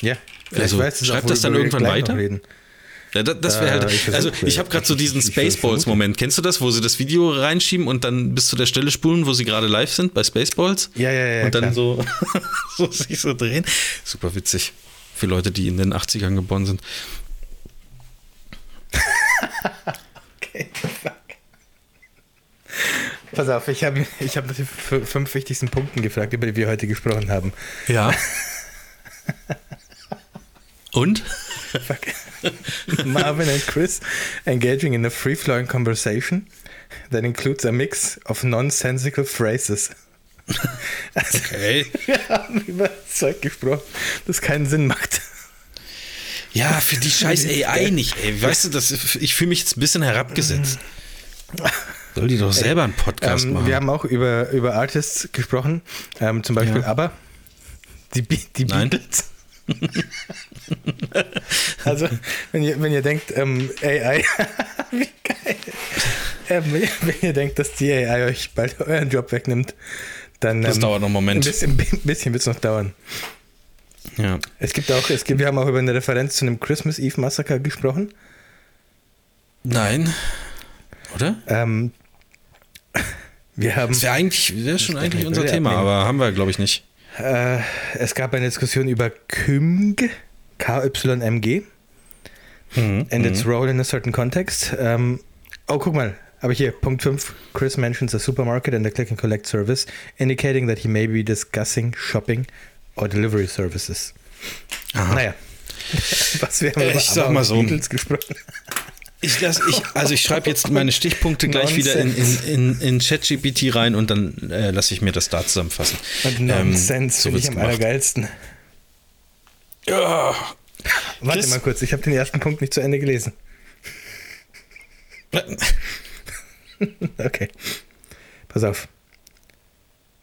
Ja, also schreibt das dann irgendwann weiter? Ja, das, das wäre halt. Äh, ich also ich habe gerade so diesen Spaceballs-Moment. Kennst du das, wo sie das Video reinschieben und dann bis zu der Stelle spulen, wo sie gerade live sind bei Spaceballs? Ja, ja, ja. Und dann so, so sich so drehen. Super witzig. Für Leute, die in den 80ern geboren sind. okay, fuck. Pass auf, ich habe ich hab nach den fünf wichtigsten Punkten gefragt, über die wir heute gesprochen haben. Ja. Und? Fuck. Marvin and Chris engaging in a free flowing conversation that includes a mix of nonsensical phrases. Also, okay. Wir haben über Zeug gesprochen, das keinen Sinn macht. Ja, für die scheiß AI nicht, ey. Weißt du, das, ich fühle mich jetzt ein bisschen herabgesetzt. Soll die doch selber einen Podcast ähm, machen. Wir haben auch über, über Artists gesprochen, ähm, zum Beispiel ja. aber die, die Beatles. Also, wenn ihr, wenn ihr denkt, ähm, AI, wie geil. Ähm, wenn ihr denkt, dass die AI euch bald euren Job wegnimmt, dann. Das ähm, dauert noch einen Moment. Ein bisschen, bisschen wird es noch dauern. Ja. Es gibt auch, es gibt, wir haben auch über eine Referenz zu einem Christmas Eve Massaker gesprochen. Nein. Oder? Ähm, wir haben. Das wäre eigentlich, wäre schon eigentlich unser Thema, abnehmen. aber haben wir, glaube ich, nicht. Äh, es gab eine Diskussion über KYMG, KYMG, mhm. and its mhm. role in a certain context. Ähm, oh, guck mal, aber hier, Punkt 5. Chris mentions a supermarket and a click and collect service, indicating that he may be discussing shopping or delivery services. Aha. Naja. Was wir haben äh, ich sag mal so. Gesprochen. Ich lass, ich, also ich schreibe jetzt meine Stichpunkte gleich wieder in, in, in, in ChatGPT rein und dann äh, lasse ich mir das da zusammenfassen. Und Nonsense ähm, so finde ich am allergeilsten. Ja. Warte Chris? mal kurz, ich habe den ersten Punkt nicht zu Ende gelesen. okay. Pass auf.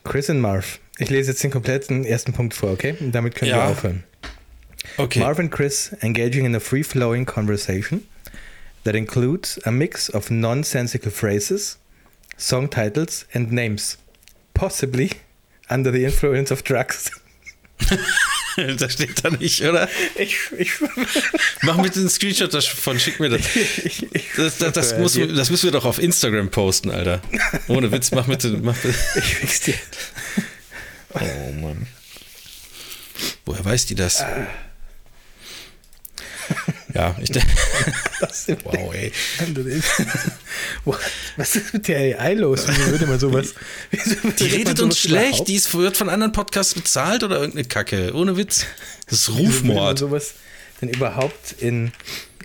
Chris und Marv. Ich lese jetzt den kompletten ersten Punkt vor, okay? Und damit können ja. wir aufhören. Okay. Marv and Chris engaging in a free-flowing conversation that includes a mix of nonsensical phrases, song titles, and names, possibly under the influence of drugs. das steht da nicht, oder? Ich, ich Mach bitte einen Screenshot davon, schick mir das. Das, das, das, muss, das, müssen wir doch auf Instagram posten, Alter. Ohne Witz, mach bitte. Mach bitte. Ich fix dir. Oh Mann. Woher weiß die das? Ja, ich denke. wow, ey. Was ist mit der AI los? Wieso würde man sowas? die redet uns schlecht, die ist, wird von anderen Podcasts bezahlt oder irgendeine Kacke. Ohne Witz. Das ist Rufmord. Würde man sowas denn überhaupt in,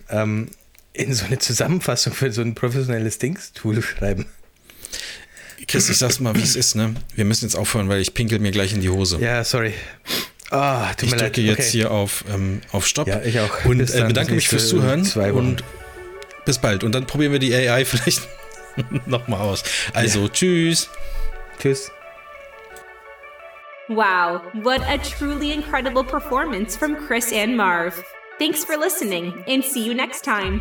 ähm, in so eine Zusammenfassung für so ein professionelles Dings-Tool schreiben? Chris, ich sag's mal, wie es ist, ne? Wir müssen jetzt aufhören, weil ich pinkel mir gleich in die Hose. Ja, sorry. Oh, ich drücke jetzt okay. hier auf, ähm, auf Stopp. Ja, ich auch. Und äh, bedanke mich fürs Zuhören. Und bis bald. Und dann probieren wir die AI vielleicht nochmal aus. Also, ja. tschüss. Tschüss. Wow, what a truly incredible performance from Chris and Marv. Thanks for listening and see you next time.